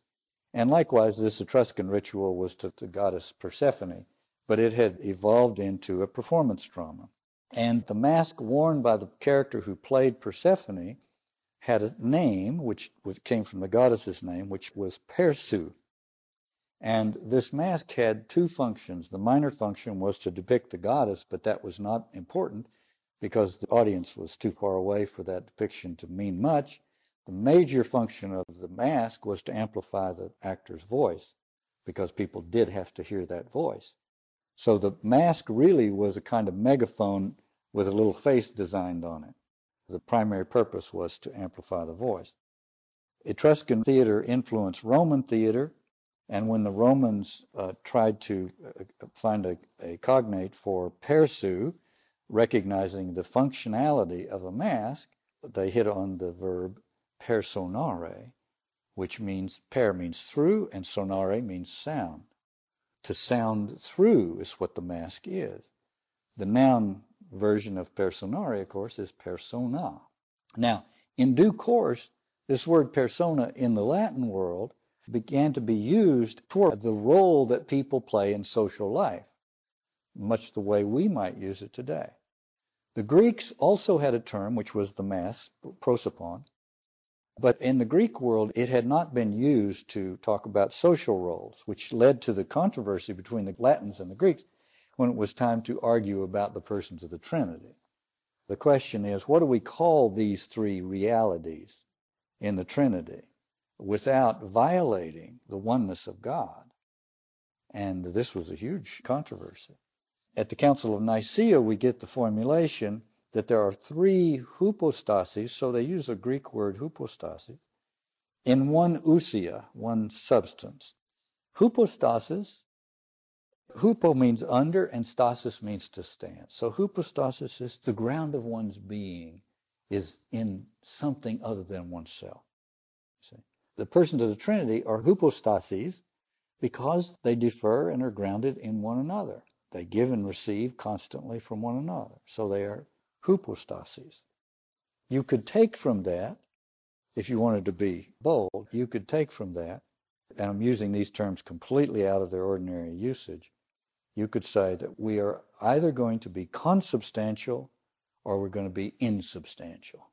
And likewise, this Etruscan ritual was to the goddess Persephone, but it had evolved into a performance drama. And the mask worn by the character who played Persephone had a name, which was, came from the goddess's name, which was Persu. And this mask had two functions. The minor function was to depict the goddess, but that was not important because the audience was too far away for that depiction to mean much. The major function of the mask was to amplify the actor's voice because people did have to hear that voice. So the mask really was a kind of megaphone with a little face designed on it. The primary purpose was to amplify the voice. Etruscan theater influenced Roman theater, and when the Romans uh, tried to uh, find a, a, cognate for persu, recognizing the functionality of a mask, they hit on the verb personare, which means per means through and sonare means sound. To sound through is what the mask is. The noun version of personare, of course, is persona. Now, in due course, this word persona in the Latin world began to be used for the role that people play in social life much the way we might use it today. The Greeks also had a term which was the mask, prosopon, but in the Greek world it had not been used to talk about social roles, which led to the controversy between the Latins and the Greeks when it was time to argue about the persons of the Trinity. The question is, what do we call these three realities in the Trinity without violating the oneness of God? And this was a huge controversy at the Council of Nicaea, we get the formulation that there are three hypostases, so they use a Greek word hypostasis, in one ousia, one substance. Hypostasis, hypo means under and stasis means to stand. So hypostasis is the ground of one's being is in something other than oneself. See? The persons of the Trinity are hypostases because they differ and are grounded in one another. They give and receive constantly from one another. So they are hypostases. You could take from that, if you wanted to be bold, you could take from that, and I'm using these terms completely out of their ordinary usage, you could say that we are either going to be consubstantial or we're going to be insubstantial.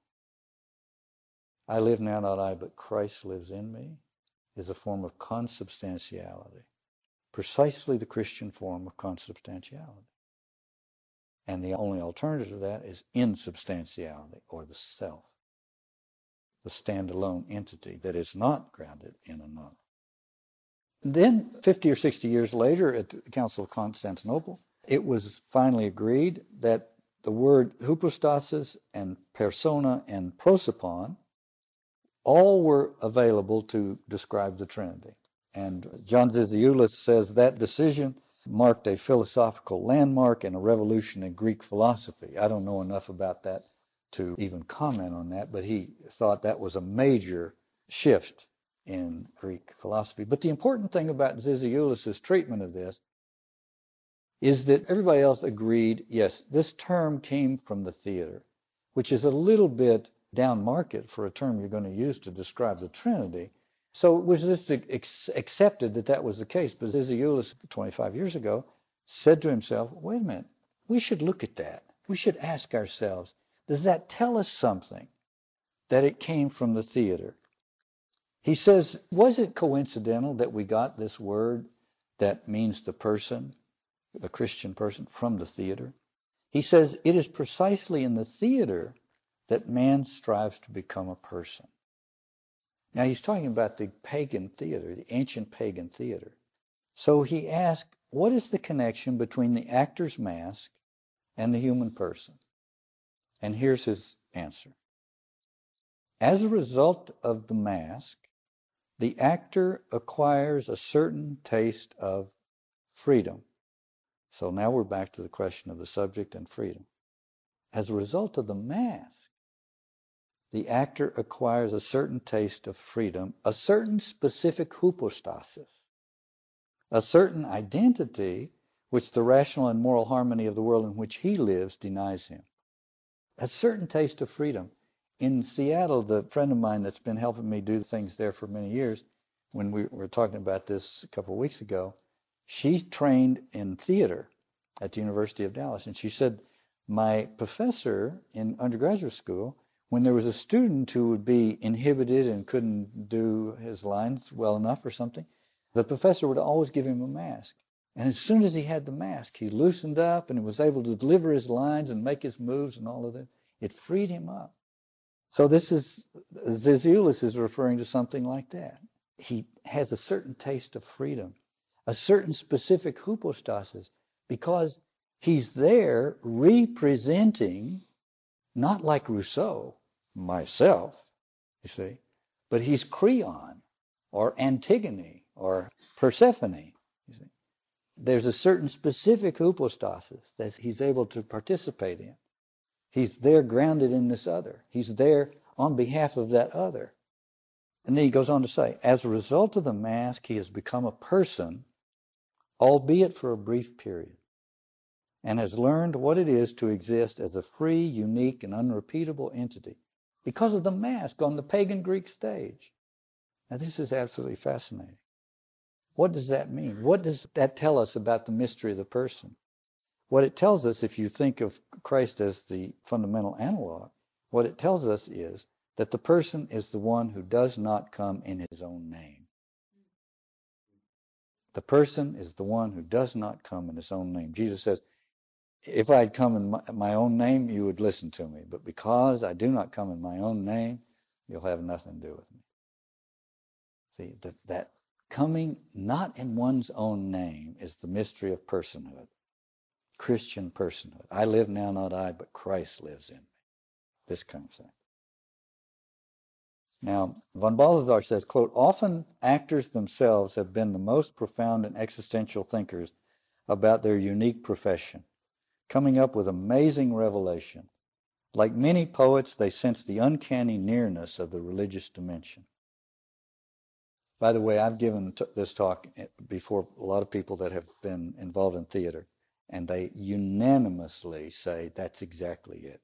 I live now, not I, but Christ lives in me is a form of consubstantiality precisely the Christian form of consubstantiality. And the only alternative to that is insubstantiality, or the self, the standalone entity that is not grounded in another. Then, 50 or 60 years later, at the Council of Constantinople, it was finally agreed that the word hypostasis and persona and prosopon all were available to describe the Trinity. And John Zizioulas says that decision marked a philosophical landmark and a revolution in Greek philosophy. I don't know enough about that to even comment on that, but he thought that was a major shift in Greek philosophy. But the important thing about Zizioulas' treatment of this is that everybody else agreed, yes, this term came from the theater, which is a little bit down market for a term you're going to use to describe the Trinity. So it was just accepted that that was the case. But Zizioulas, 25 years ago, said to himself, wait a minute, we should look at that. We should ask ourselves, does that tell us something that it came from the theater? He says, was it coincidental that we got this word that means the person, the Christian person, from the theater? He says, it is precisely in the theater that man strives to become a person. Now he's talking about the pagan theater, the ancient pagan theater. So he asked, what is the connection between the actor's mask and the human person? And here's his answer. As a result of the mask, the actor acquires a certain taste of freedom. So now we're back to the question of the subject and freedom. As a result of the mask, the actor acquires a certain taste of freedom, a certain specific hypostasis, a certain identity which the rational and moral harmony of the world in which he lives denies him. A certain taste of freedom. In Seattle, the friend of mine that's been helping me do things there for many years, when we were talking about this a couple of weeks ago, she trained in theater at the University of Dallas. And she said, My professor in undergraduate school, when there was a student who would be inhibited and couldn't do his lines well enough or something, the professor would always give him a mask. And as soon as he had the mask, he loosened up and was able to deliver his lines and make his moves and all of that. It freed him up. So this is, Zizioulas is referring to something like that. He has a certain taste of freedom, a certain specific hypostasis, because he's there representing, not like Rousseau, myself, you see, but he's Creon or Antigone or Persephone. You see. There's a certain specific hypostasis that he's able to participate in. He's there grounded in this other. He's there on behalf of that other. And then he goes on to say, as a result of the mask, he has become a person, albeit for a brief period, and has learned what it is to exist as a free, unique, and unrepeatable entity because of the mask on the pagan Greek stage. Now, this is absolutely fascinating. What does that mean? What does that tell us about the mystery of the person? What it tells us, if you think of Christ as the fundamental analog, what it tells us is that the person is the one who does not come in his own name. The person is the one who does not come in his own name. Jesus says, if I had come in my, own name, you would listen to me. But because I do not come in my own name, you'll have nothing to do with me. See, that, that coming not in one's own name is the mystery of personhood, Christian personhood. I live now, not I, but Christ lives in me. This kind of thing. Now, von Balthasar says, quote, often actors themselves have been the most profound and existential thinkers about their unique profession coming up with amazing revelation. Like many poets, they sense the uncanny nearness of the religious dimension. By the way, I've given this talk eh, before a lot of people that have been involved in theater, and they unanimously say that's exactly it.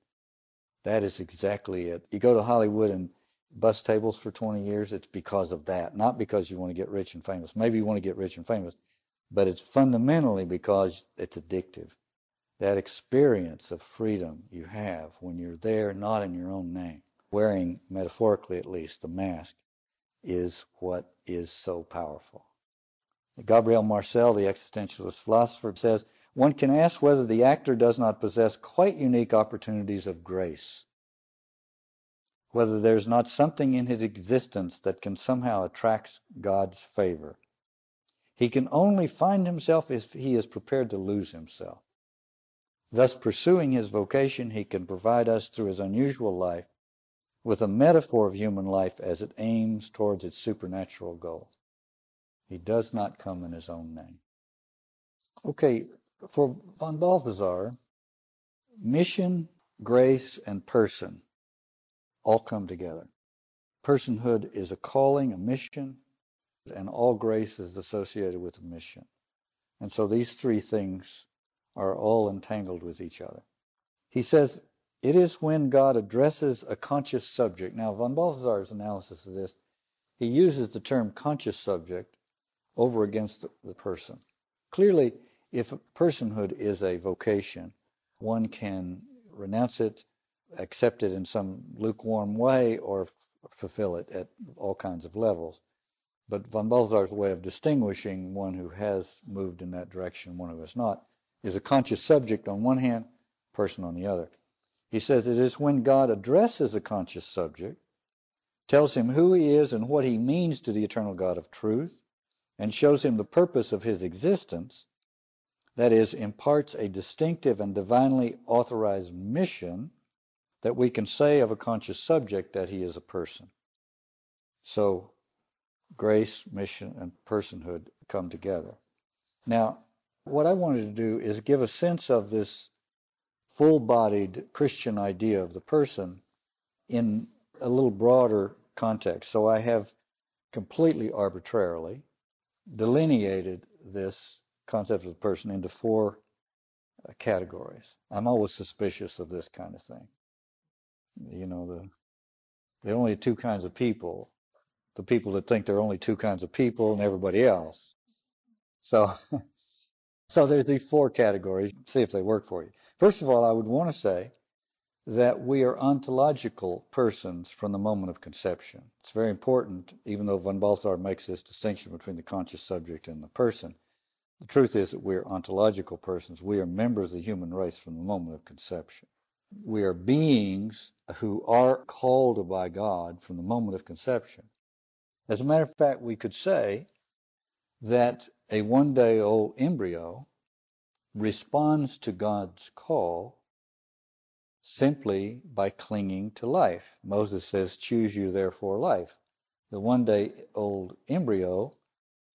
That is exactly it. You go to Hollywood and bus tables for 20 years, it's because of that, not because you want to get rich and famous. Maybe you want to get rich and famous, but it's fundamentally because it's addictive that experience of freedom you have when you're there not in your own name, wearing, metaphorically at least, the mask, is what is so powerful. Gabriel Marcel, the existentialist philosopher, says one can ask whether the actor does not possess quite unique opportunities of grace, whether there's not something in his existence that can somehow attract God's favor. He can only find himself if he is prepared to lose himself. Thus, pursuing his vocation, he can provide us through his unusual life with a metaphor of human life as it aims towards its supernatural goal. He does not come in his own name. Okay, for von Balthasar, mission, grace, and person all come together. Personhood is a calling, a mission, and all grace is associated with a mission. And so these three things are all entangled with each other. He says, it is when God addresses a conscious subject. Now, von Balthasar's analysis of this, he uses the term conscious subject over against the person. Clearly, if personhood is a vocation, one can renounce it, accept it in some lukewarm way, or fulfill it at all kinds of levels. But von Balthasar's way of distinguishing one who has moved in that direction, one who has not, is a conscious subject on one hand, person on the other. He says it is when God addresses a conscious subject tells him who he is and what he means to the eternal God of truth, and shows him the purpose of his existence, that is, imparts a distinctive and divinely authorized mission that we can say of a conscious subject that he is a person. So, grace, mission, and personhood come together. Now, what I wanted to do is give a sense of this full bodied Christian idea of the person in a little broader context. So I have completely arbitrarily delineated this concept of the person into four uh, categories. I'm always suspicious of this kind of thing. You know, the there are only two kinds of people. The people that think there are only two kinds of people and everybody else. So so there's these four categories. See if they work for you. First of all, I would want to say that we are ontological persons from the moment of conception. It's very important, even though von Balthasar makes this distinction between the conscious subject and the person. The truth is that we are ontological persons. We are members of the human race from the moment of conception. We are beings who are called by God from the moment of conception. As a matter of fact, we could say that a one day old embryo responds to God's call simply by clinging to life. Moses says, Choose you therefore life. The one day old embryo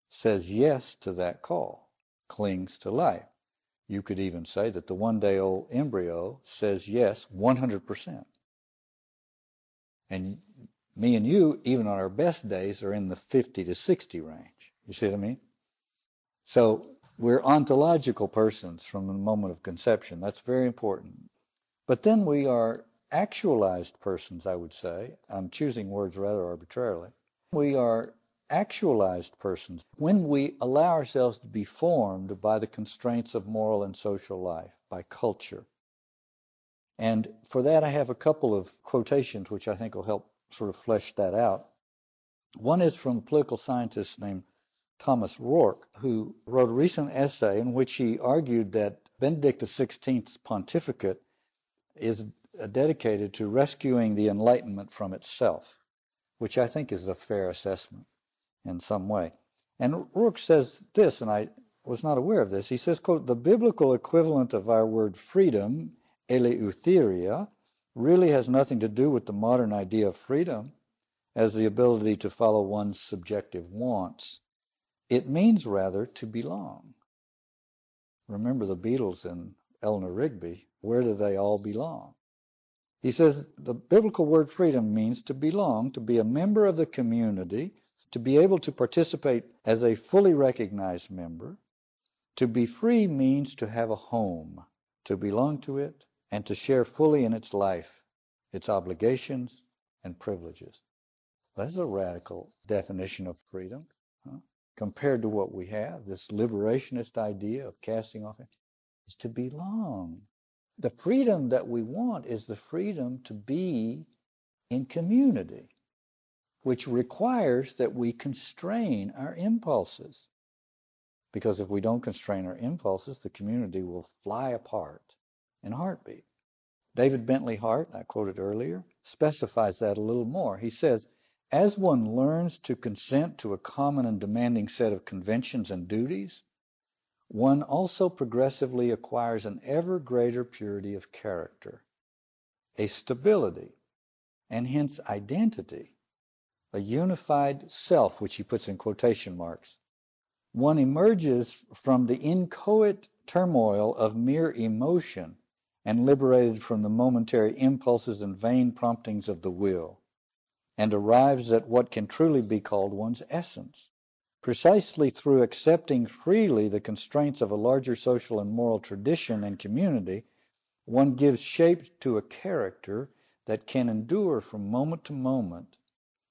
says yes to that call, clings to life. You could even say that the one day old embryo says yes 100%. And me and you, even on our best days, are in the 50 to 60 range. You see what I mean? So we're ontological persons from the moment of conception. That's very important. But then we are actualized persons, I would say. I'm choosing words rather arbitrarily. We are actualized persons when we allow ourselves to be formed by the constraints of moral and social life, by culture. And for that, I have a couple of quotations which I think will help sort of flesh that out. One is from a political scientist named Thomas Rourke, who wrote a recent essay in which he argued that Benedict XVI's pontificate is dedicated to rescuing the Enlightenment from itself, which I think is a fair assessment in some way. And Rourke says this, and I was not aware of this. He says, quote, the biblical equivalent of our word freedom, eleutheria, really has nothing to do with the modern idea of freedom as the ability to follow one's subjective wants. It means rather to belong. Remember the Beatles and Eleanor Rigby where do they all belong? He says the biblical word freedom means to belong, to be a member of the community, to be able to participate as a fully recognized member. To be free means to have a home, to belong to it, and to share fully in its life, its obligations and privileges. That's a radical definition of freedom? Compared to what we have, this liberationist idea of casting off, is to belong the freedom that we want is the freedom to be in community, which requires that we constrain our impulses. Because if we don't constrain our impulses, the community will fly apart in a heartbeat. David Bentley Hart, I quoted earlier, specifies that a little more. He says, as one learns to consent to a common and demanding set of conventions and duties, one also progressively acquires an ever greater purity of character, a stability, and hence identity, a unified self, which he puts in quotation marks. One emerges from the inchoate turmoil of mere emotion and liberated from the momentary impulses and vain promptings of the will, and arrives at what can truly be called one's essence Precisely through accepting freely the constraints of a larger social and moral tradition and community, one gives shape to a character that can endure from moment to moment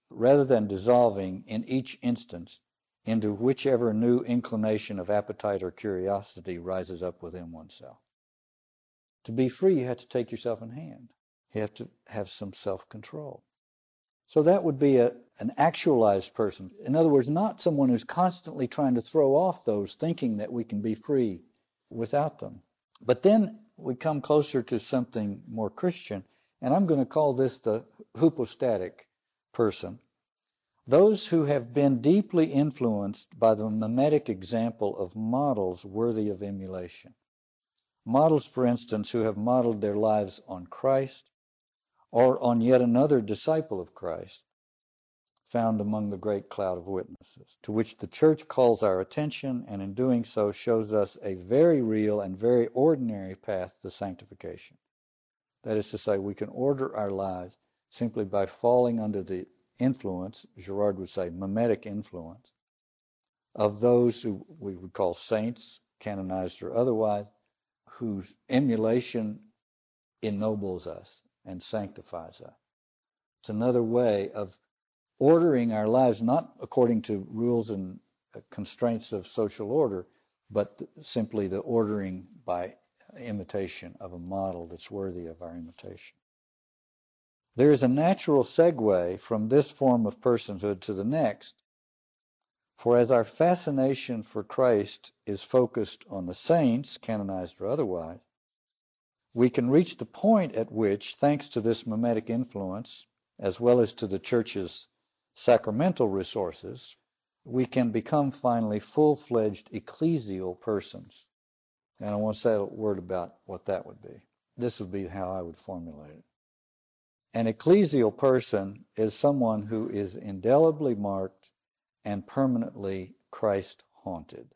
rather than dissolving in each instance into whichever new inclination of appetite or curiosity rises up within oneself. To be free, you have to take yourself in hand. You have to have some self-control. So that would be a, an actualized person. In other words, not someone who's constantly trying to throw off those, thinking that we can be free without them. But then we come closer to something more Christian, and I'm going to call this the hypostatic person, those who have been deeply influenced by the mimetic example of models worthy of emulation. Models, for instance, who have modeled their lives on Christ or on yet another disciple of Christ found among the great cloud of witnesses, to which the church calls our attention and in doing so shows us a very real and very ordinary path to sanctification. That is to say, we can order our lives simply by falling under the influence, Girard would say, mimetic influence, of those who we would call saints, canonized or otherwise, whose emulation ennobles us and sanctifies us. It's another way of ordering our lives not according to rules and uh, constraints of social order, but simply the ordering by imitation of a model that's worthy of our imitation. There is a natural segue from this form of personhood to the next, for as our fascination for Christ is focused on the saints, canonized or otherwise, we can reach the point at which, thanks to this mimetic influence, as well as to the church's sacramental resources, we can become finally full-fledged ecclesial persons. And I want to say a word about what that would be. This would be how I would formulate it. An ecclesial person is someone who is indelibly marked and permanently Christ haunted.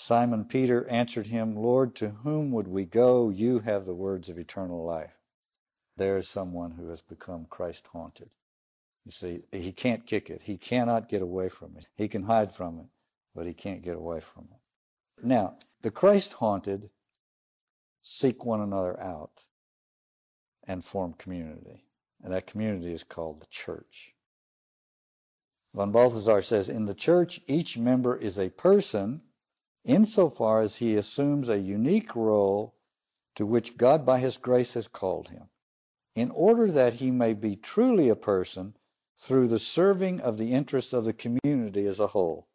Simon Peter answered him, Lord, to whom would we go? You have the words of eternal life. There is someone who has become Christ haunted. You see, he can't kick it. He cannot get away from it. He can hide from it, but he can't get away from it. Now, the Christ haunted seek one another out and form community. And that community is called the church. Von Balthasar says, in the church, each member is a person insofar as he assumes a unique role to which God by his grace has called him, in order that he may be truly a person through the serving of the interests of the community as a whole.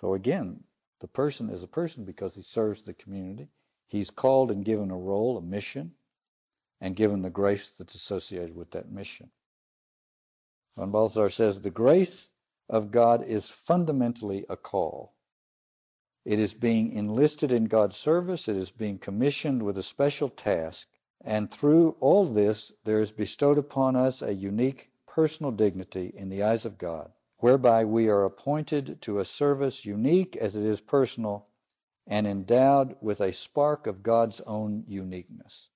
So again, the person is a person because he serves the community. He's called and given a role, a mission, and given the grace that's associated with that mission. Von Balthasar says the grace of God is fundamentally a call. It is being enlisted in God's service. It is being commissioned with a special task. And through all this, there is bestowed upon us a unique personal dignity in the eyes of God, whereby we are appointed to a service unique as it is personal and endowed with a spark of God's own uniqueness.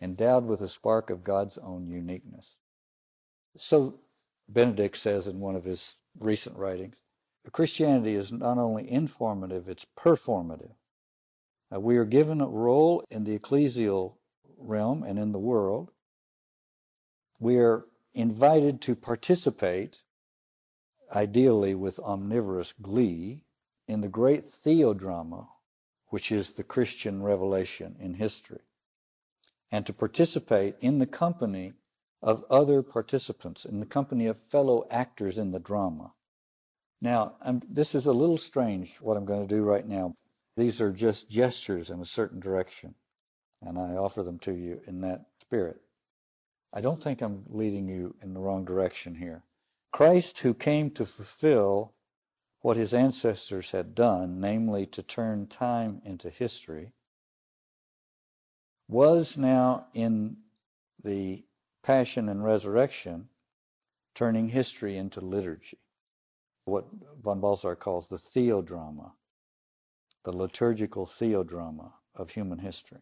Endowed with a spark of God's own uniqueness. So, Benedict says in one of his recent writings, Christianity is not only informative, it's performative. Uh, we are given a role in the ecclesial realm and in the world. We are invited to participate, ideally with omnivorous glee, in the great theodrama, which is the Christian revelation in history, and to participate in the company of other participants, in the company of fellow actors in the drama. Now, I'm, this is a little strange what I'm going to do right now. These are just gestures in a certain direction, and I offer them to you in that spirit. I don't think I'm leading you in the wrong direction here. Christ, who came to fulfill what his ancestors had done, namely to turn time into history, was now in the passion and resurrection turning history into liturgy what von Balthasar calls the theodrama, the liturgical theodrama of human history.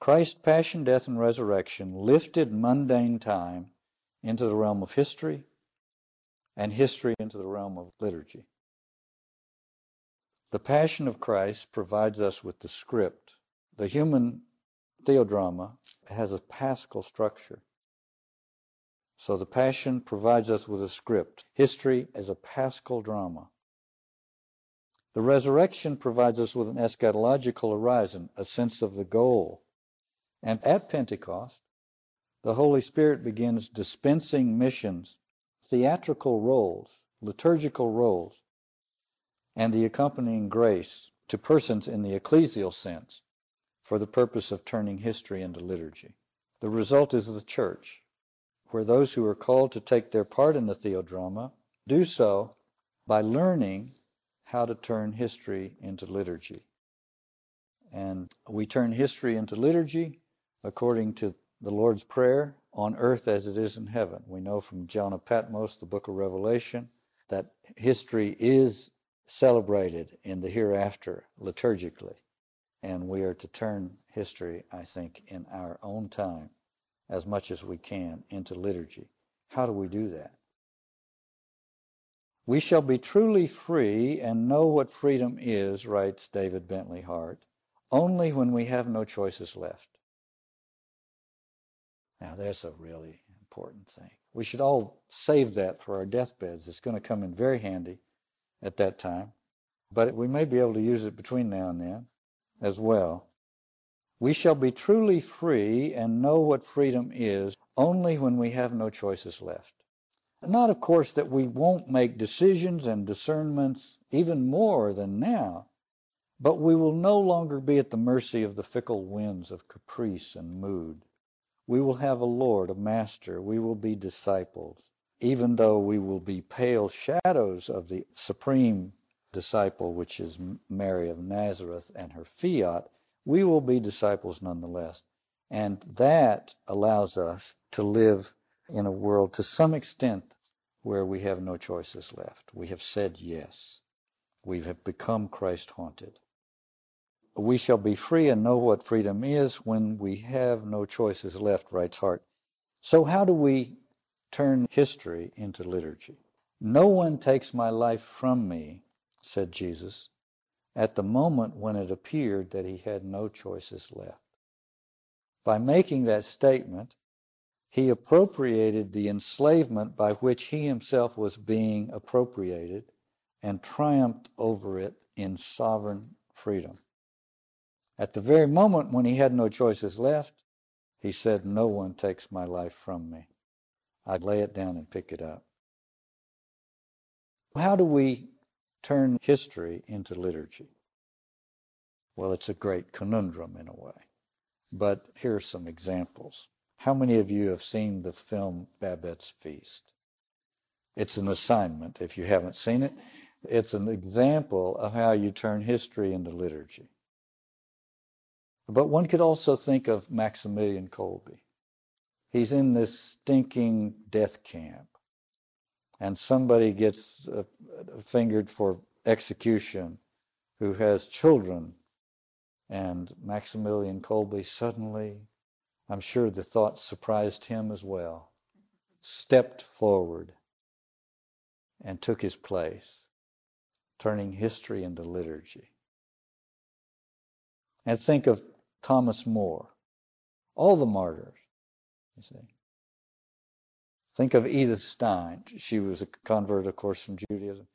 Christ's passion, death, and resurrection lifted mundane time into the realm of history and history into the realm of liturgy. The Passion of Christ provides us with the script. The human theodrama has a paschal structure. So the Passion provides us with a script, history as a paschal drama. The resurrection provides us with an eschatological horizon, a sense of the goal. And at Pentecost, the Holy Spirit begins dispensing missions, theatrical roles, liturgical roles, and the accompanying grace to persons in the ecclesial sense for the purpose of turning history into liturgy. The result is the church, where those who are called to take their part in the theodrama do so by learning how to turn history into liturgy. And we turn history into liturgy according to the Lord's Prayer on earth as it is in heaven. We know from John of Patmos, the book of Revelation, that history is celebrated in the hereafter liturgically. And we are to turn history, I think, in our own time as much as we can into liturgy. How do we do that? We shall be truly free and know what freedom is, writes David Bentley Hart, only when we have no choices left. Now, that's a really important thing. We should all save that for our deathbeds. It's going to come in very handy at that time. But we may be able to use it between now and then as well. We shall be truly free and know what freedom is only when we have no choices left. Not, of course, that we won't make decisions and discernments even more than now, but we will no longer be at the mercy of the fickle winds of caprice and mood. We will have a Lord, a Master. We will be disciples. Even though we will be pale shadows of the supreme disciple, which is Mary of Nazareth and her fiat, we will be disciples nonetheless. And that allows us to live in a world to some extent where we have no choices left. We have said yes. We have become Christ haunted. We shall be free and know what freedom is when we have no choices left, writes Hart. So how do we turn history into liturgy? No one takes my life from me, said Jesus, at the moment when it appeared that he had no choices left. By making that statement, he appropriated the enslavement by which he himself was being appropriated and triumphed over it in sovereign freedom. At the very moment when he had no choices left, he said, No one takes my life from me. I lay it down and pick it up. How do we turn history into liturgy? Well, it's a great conundrum in a way. But here are some examples. How many of you have seen the film Babette's Feast? It's an assignment if you haven't seen it. It's an example of how you turn history into liturgy. But one could also think of Maximilian Kolbe. He's in this stinking death camp, and somebody gets uh, fingered for execution who has children. And Maximilian Kolbe suddenly, I'm sure the thought surprised him as well, stepped forward and took his place, turning history into liturgy. And think of Thomas More, all the martyrs, you see. Think of Edith Stein. She was a convert, of course, from Judaism.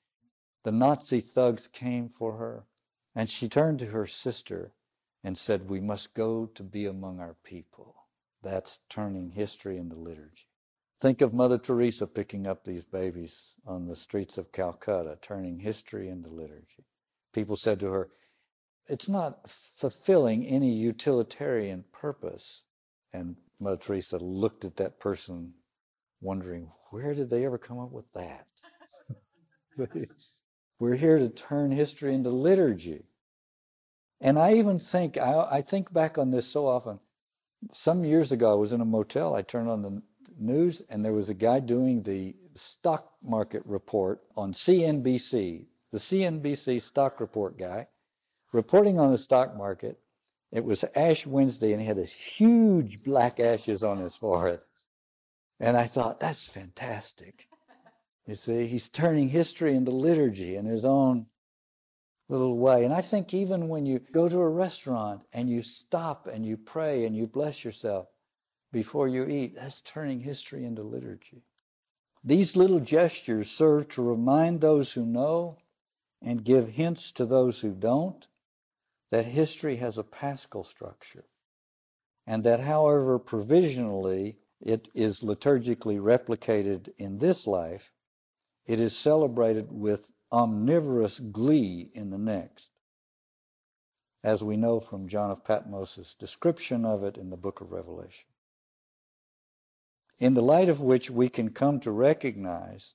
The Nazi thugs came for her, and she turned to her sister and said, We must go to be among our people. That's turning history into liturgy. Think of Mother Teresa picking up these babies on the streets of Calcutta, turning history into liturgy. People said to her, it's not fulfilling any utilitarian purpose. And Mother Teresa looked at that person wondering, where did they ever come up with that? We're here to turn history into liturgy. And I even think, I, I think back on this so often. Some years ago, I was in a motel. I turned on the news, and there was a guy doing the stock market report on CNBC, the CNBC stock report guy reporting on the stock market. It was Ash Wednesday, and he had this huge black ashes on his forehead. And I thought, that's fantastic. You see, he's turning history into liturgy in his own little way. And I think even when you go to a restaurant and you stop and you pray and you bless yourself before you eat, that's turning history into liturgy. These little gestures serve to remind those who know and give hints to those who don't that history has a paschal structure, and that however provisionally it is liturgically replicated in this life, it is celebrated with omnivorous glee in the next, as we know from John of Patmos' description of it in the book of Revelation. in the light of which we can come to recognize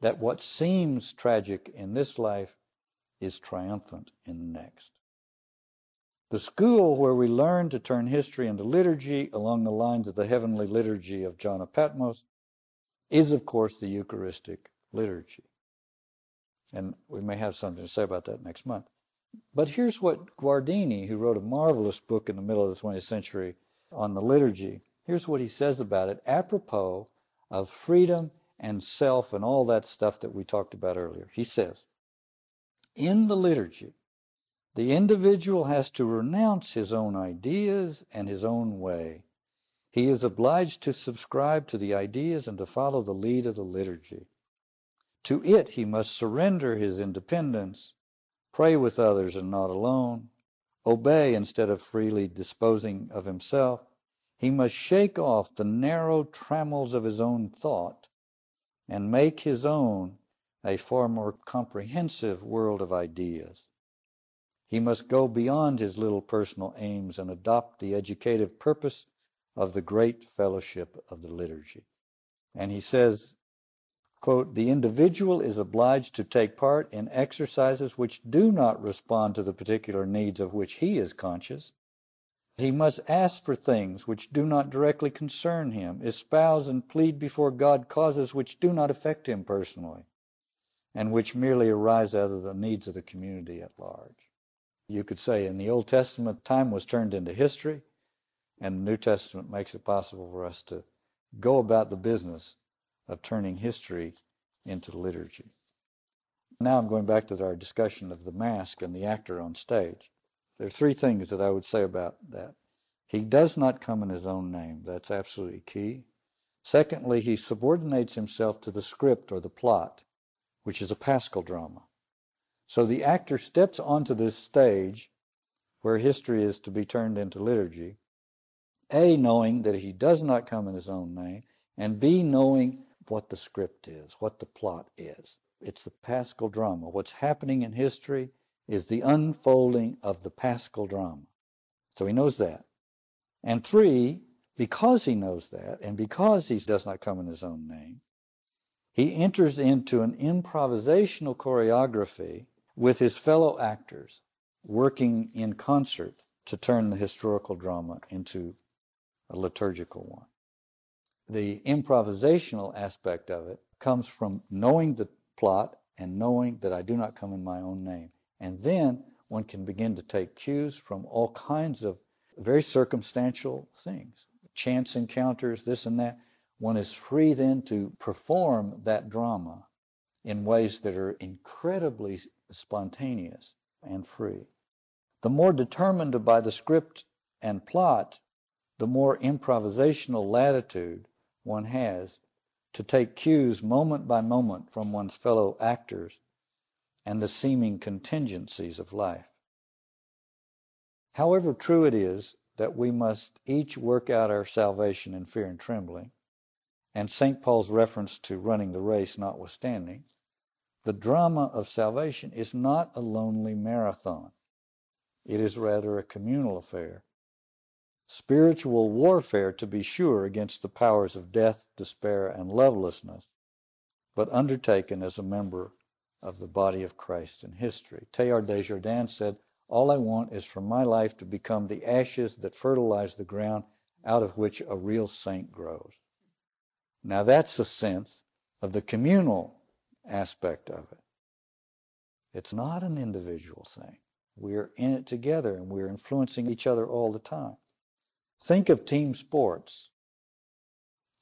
that what seems tragic in this life is triumphant in the next. The school where we learn to turn history into liturgy along the lines of the heavenly liturgy of John of Patmos is, of course, the Eucharistic liturgy. And we may have something to say about that next month. But here's what Guardini, who wrote a marvelous book in the middle of the 20th century on the liturgy, here's what he says about it apropos of freedom and self and all that stuff that we talked about earlier. He says, in the liturgy, the individual has to renounce his own ideas and his own way. He is obliged to subscribe to the ideas and to follow the lead of the liturgy. To it he must surrender his independence, pray with others and not alone, obey instead of freely disposing of himself. He must shake off the narrow trammels of his own thought and make his own a far more comprehensive world of ideas. He must go beyond his little personal aims and adopt the educative purpose of the great fellowship of the liturgy. And he says, quote, the individual is obliged to take part in exercises which do not respond to the particular needs of which he is conscious. He must ask for things which do not directly concern him, espouse and plead before God causes which do not affect him personally, and which merely arise out of the needs of the community at large. You could say in the Old Testament, time was turned into history, and the New Testament makes it possible for us to go about the business of turning history into liturgy. Now I'm going back to our discussion of the mask and the actor on stage. There are three things that I would say about that. He does not come in his own name. That's absolutely key. Secondly, he subordinates himself to the script or the plot, which is a paschal drama. So the actor steps onto this stage where history is to be turned into liturgy, A, knowing that he does not come in his own name, and B, knowing what the script is, what the plot is. It's the paschal drama. What's happening in history is the unfolding of the paschal drama. So he knows that. And three, because he knows that, and because he does not come in his own name, he enters into an improvisational choreography with his fellow actors working in concert to turn the historical drama into a liturgical one. The improvisational aspect of it comes from knowing the plot and knowing that I do not come in my own name. And then one can begin to take cues from all kinds of very circumstantial things, chance encounters, this and that. One is free then to perform that drama in ways that are incredibly spontaneous and free. The more determined by the script and plot, the more improvisational latitude one has to take cues moment by moment from one's fellow actors and the seeming contingencies of life. However true it is that we must each work out our salvation in fear and trembling, and St. Paul's reference to running the race notwithstanding, the drama of salvation is not a lonely marathon. It is rather a communal affair. Spiritual warfare, to be sure, against the powers of death, despair, and lovelessness, but undertaken as a member of the body of Christ in history. Teilhard de Chardin said, All I want is for my life to become the ashes that fertilize the ground out of which a real saint grows. Now that's a sense of the communal aspect of it. It's not an individual thing. We're in it together and we're influencing each other all the time. Think of team sports.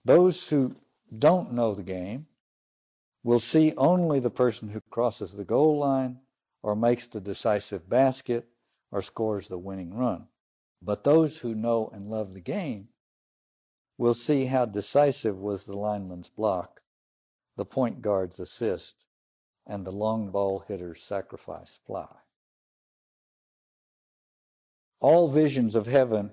Those who don't know the game will see only the person who crosses the goal line or makes the decisive basket or scores the winning run. But those who know and love the game will see how decisive was the lineman's block the point guard's assist, and the long ball hitter's sacrifice fly. All visions of heaven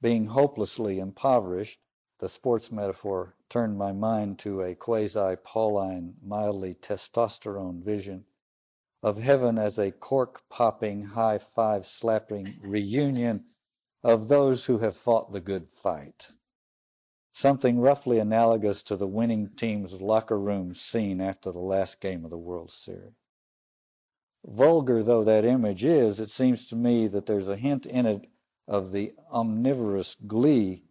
being hopelessly impoverished, the sports metaphor turned my mind to a quasi-Pauline, mildly testosterone vision of heaven as a cork-popping, high-five slapping reunion of those who have fought the good fight. Something roughly analogous to the winning team's locker room scene after the last game of the World Series. Vulgar though that image is, it seems to me that there's a hint in it of the omnivorous glee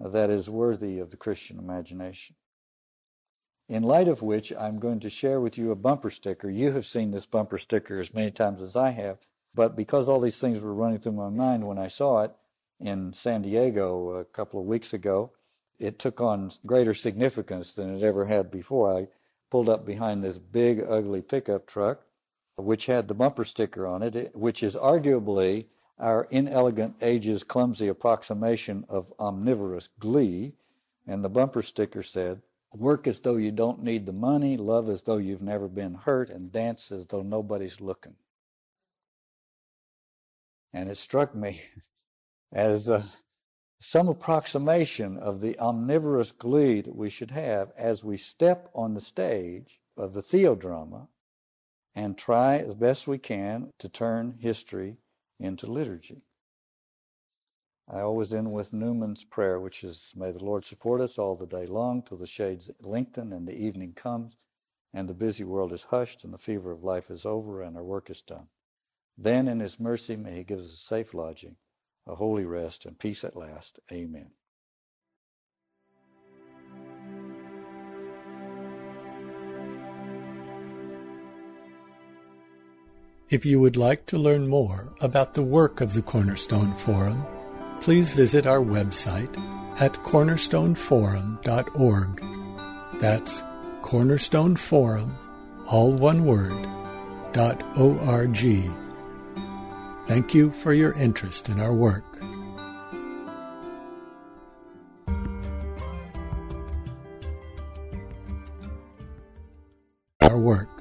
that is worthy of the Christian imagination. In light of which, I'm going to share with you a bumper sticker. You have seen this bumper sticker as many times as I have, but because all these things were running through my mind when I saw it in San Diego a couple of weeks ago, it took on greater significance than it ever had before. I pulled up behind this big, ugly pickup truck, which had the bumper sticker on it, which is arguably our inelegant age's clumsy approximation of omnivorous glee. And the bumper sticker said, Work as though you don't need the money, love as though you've never been hurt, and dance as though nobody's looking. And it struck me as uh, some approximation of the omnivorous glee that we should have as we step on the stage of the theodrama and try as best we can to turn history into liturgy. I always end with Newman's prayer, which is, May the Lord support us all the day long till the shades lengthen and the evening comes and the busy world is hushed and the fever of life is over and our work is done. Then in his mercy may he give us a safe lodging, a holy rest and peace at last. Amen. If you would like to learn more about the work of the Cornerstone Forum, please visit our website at cornerstoneforum.org. That's cornerstoneforum, all one word, dot O-R-G. Thank you for your interest in our work. Our work.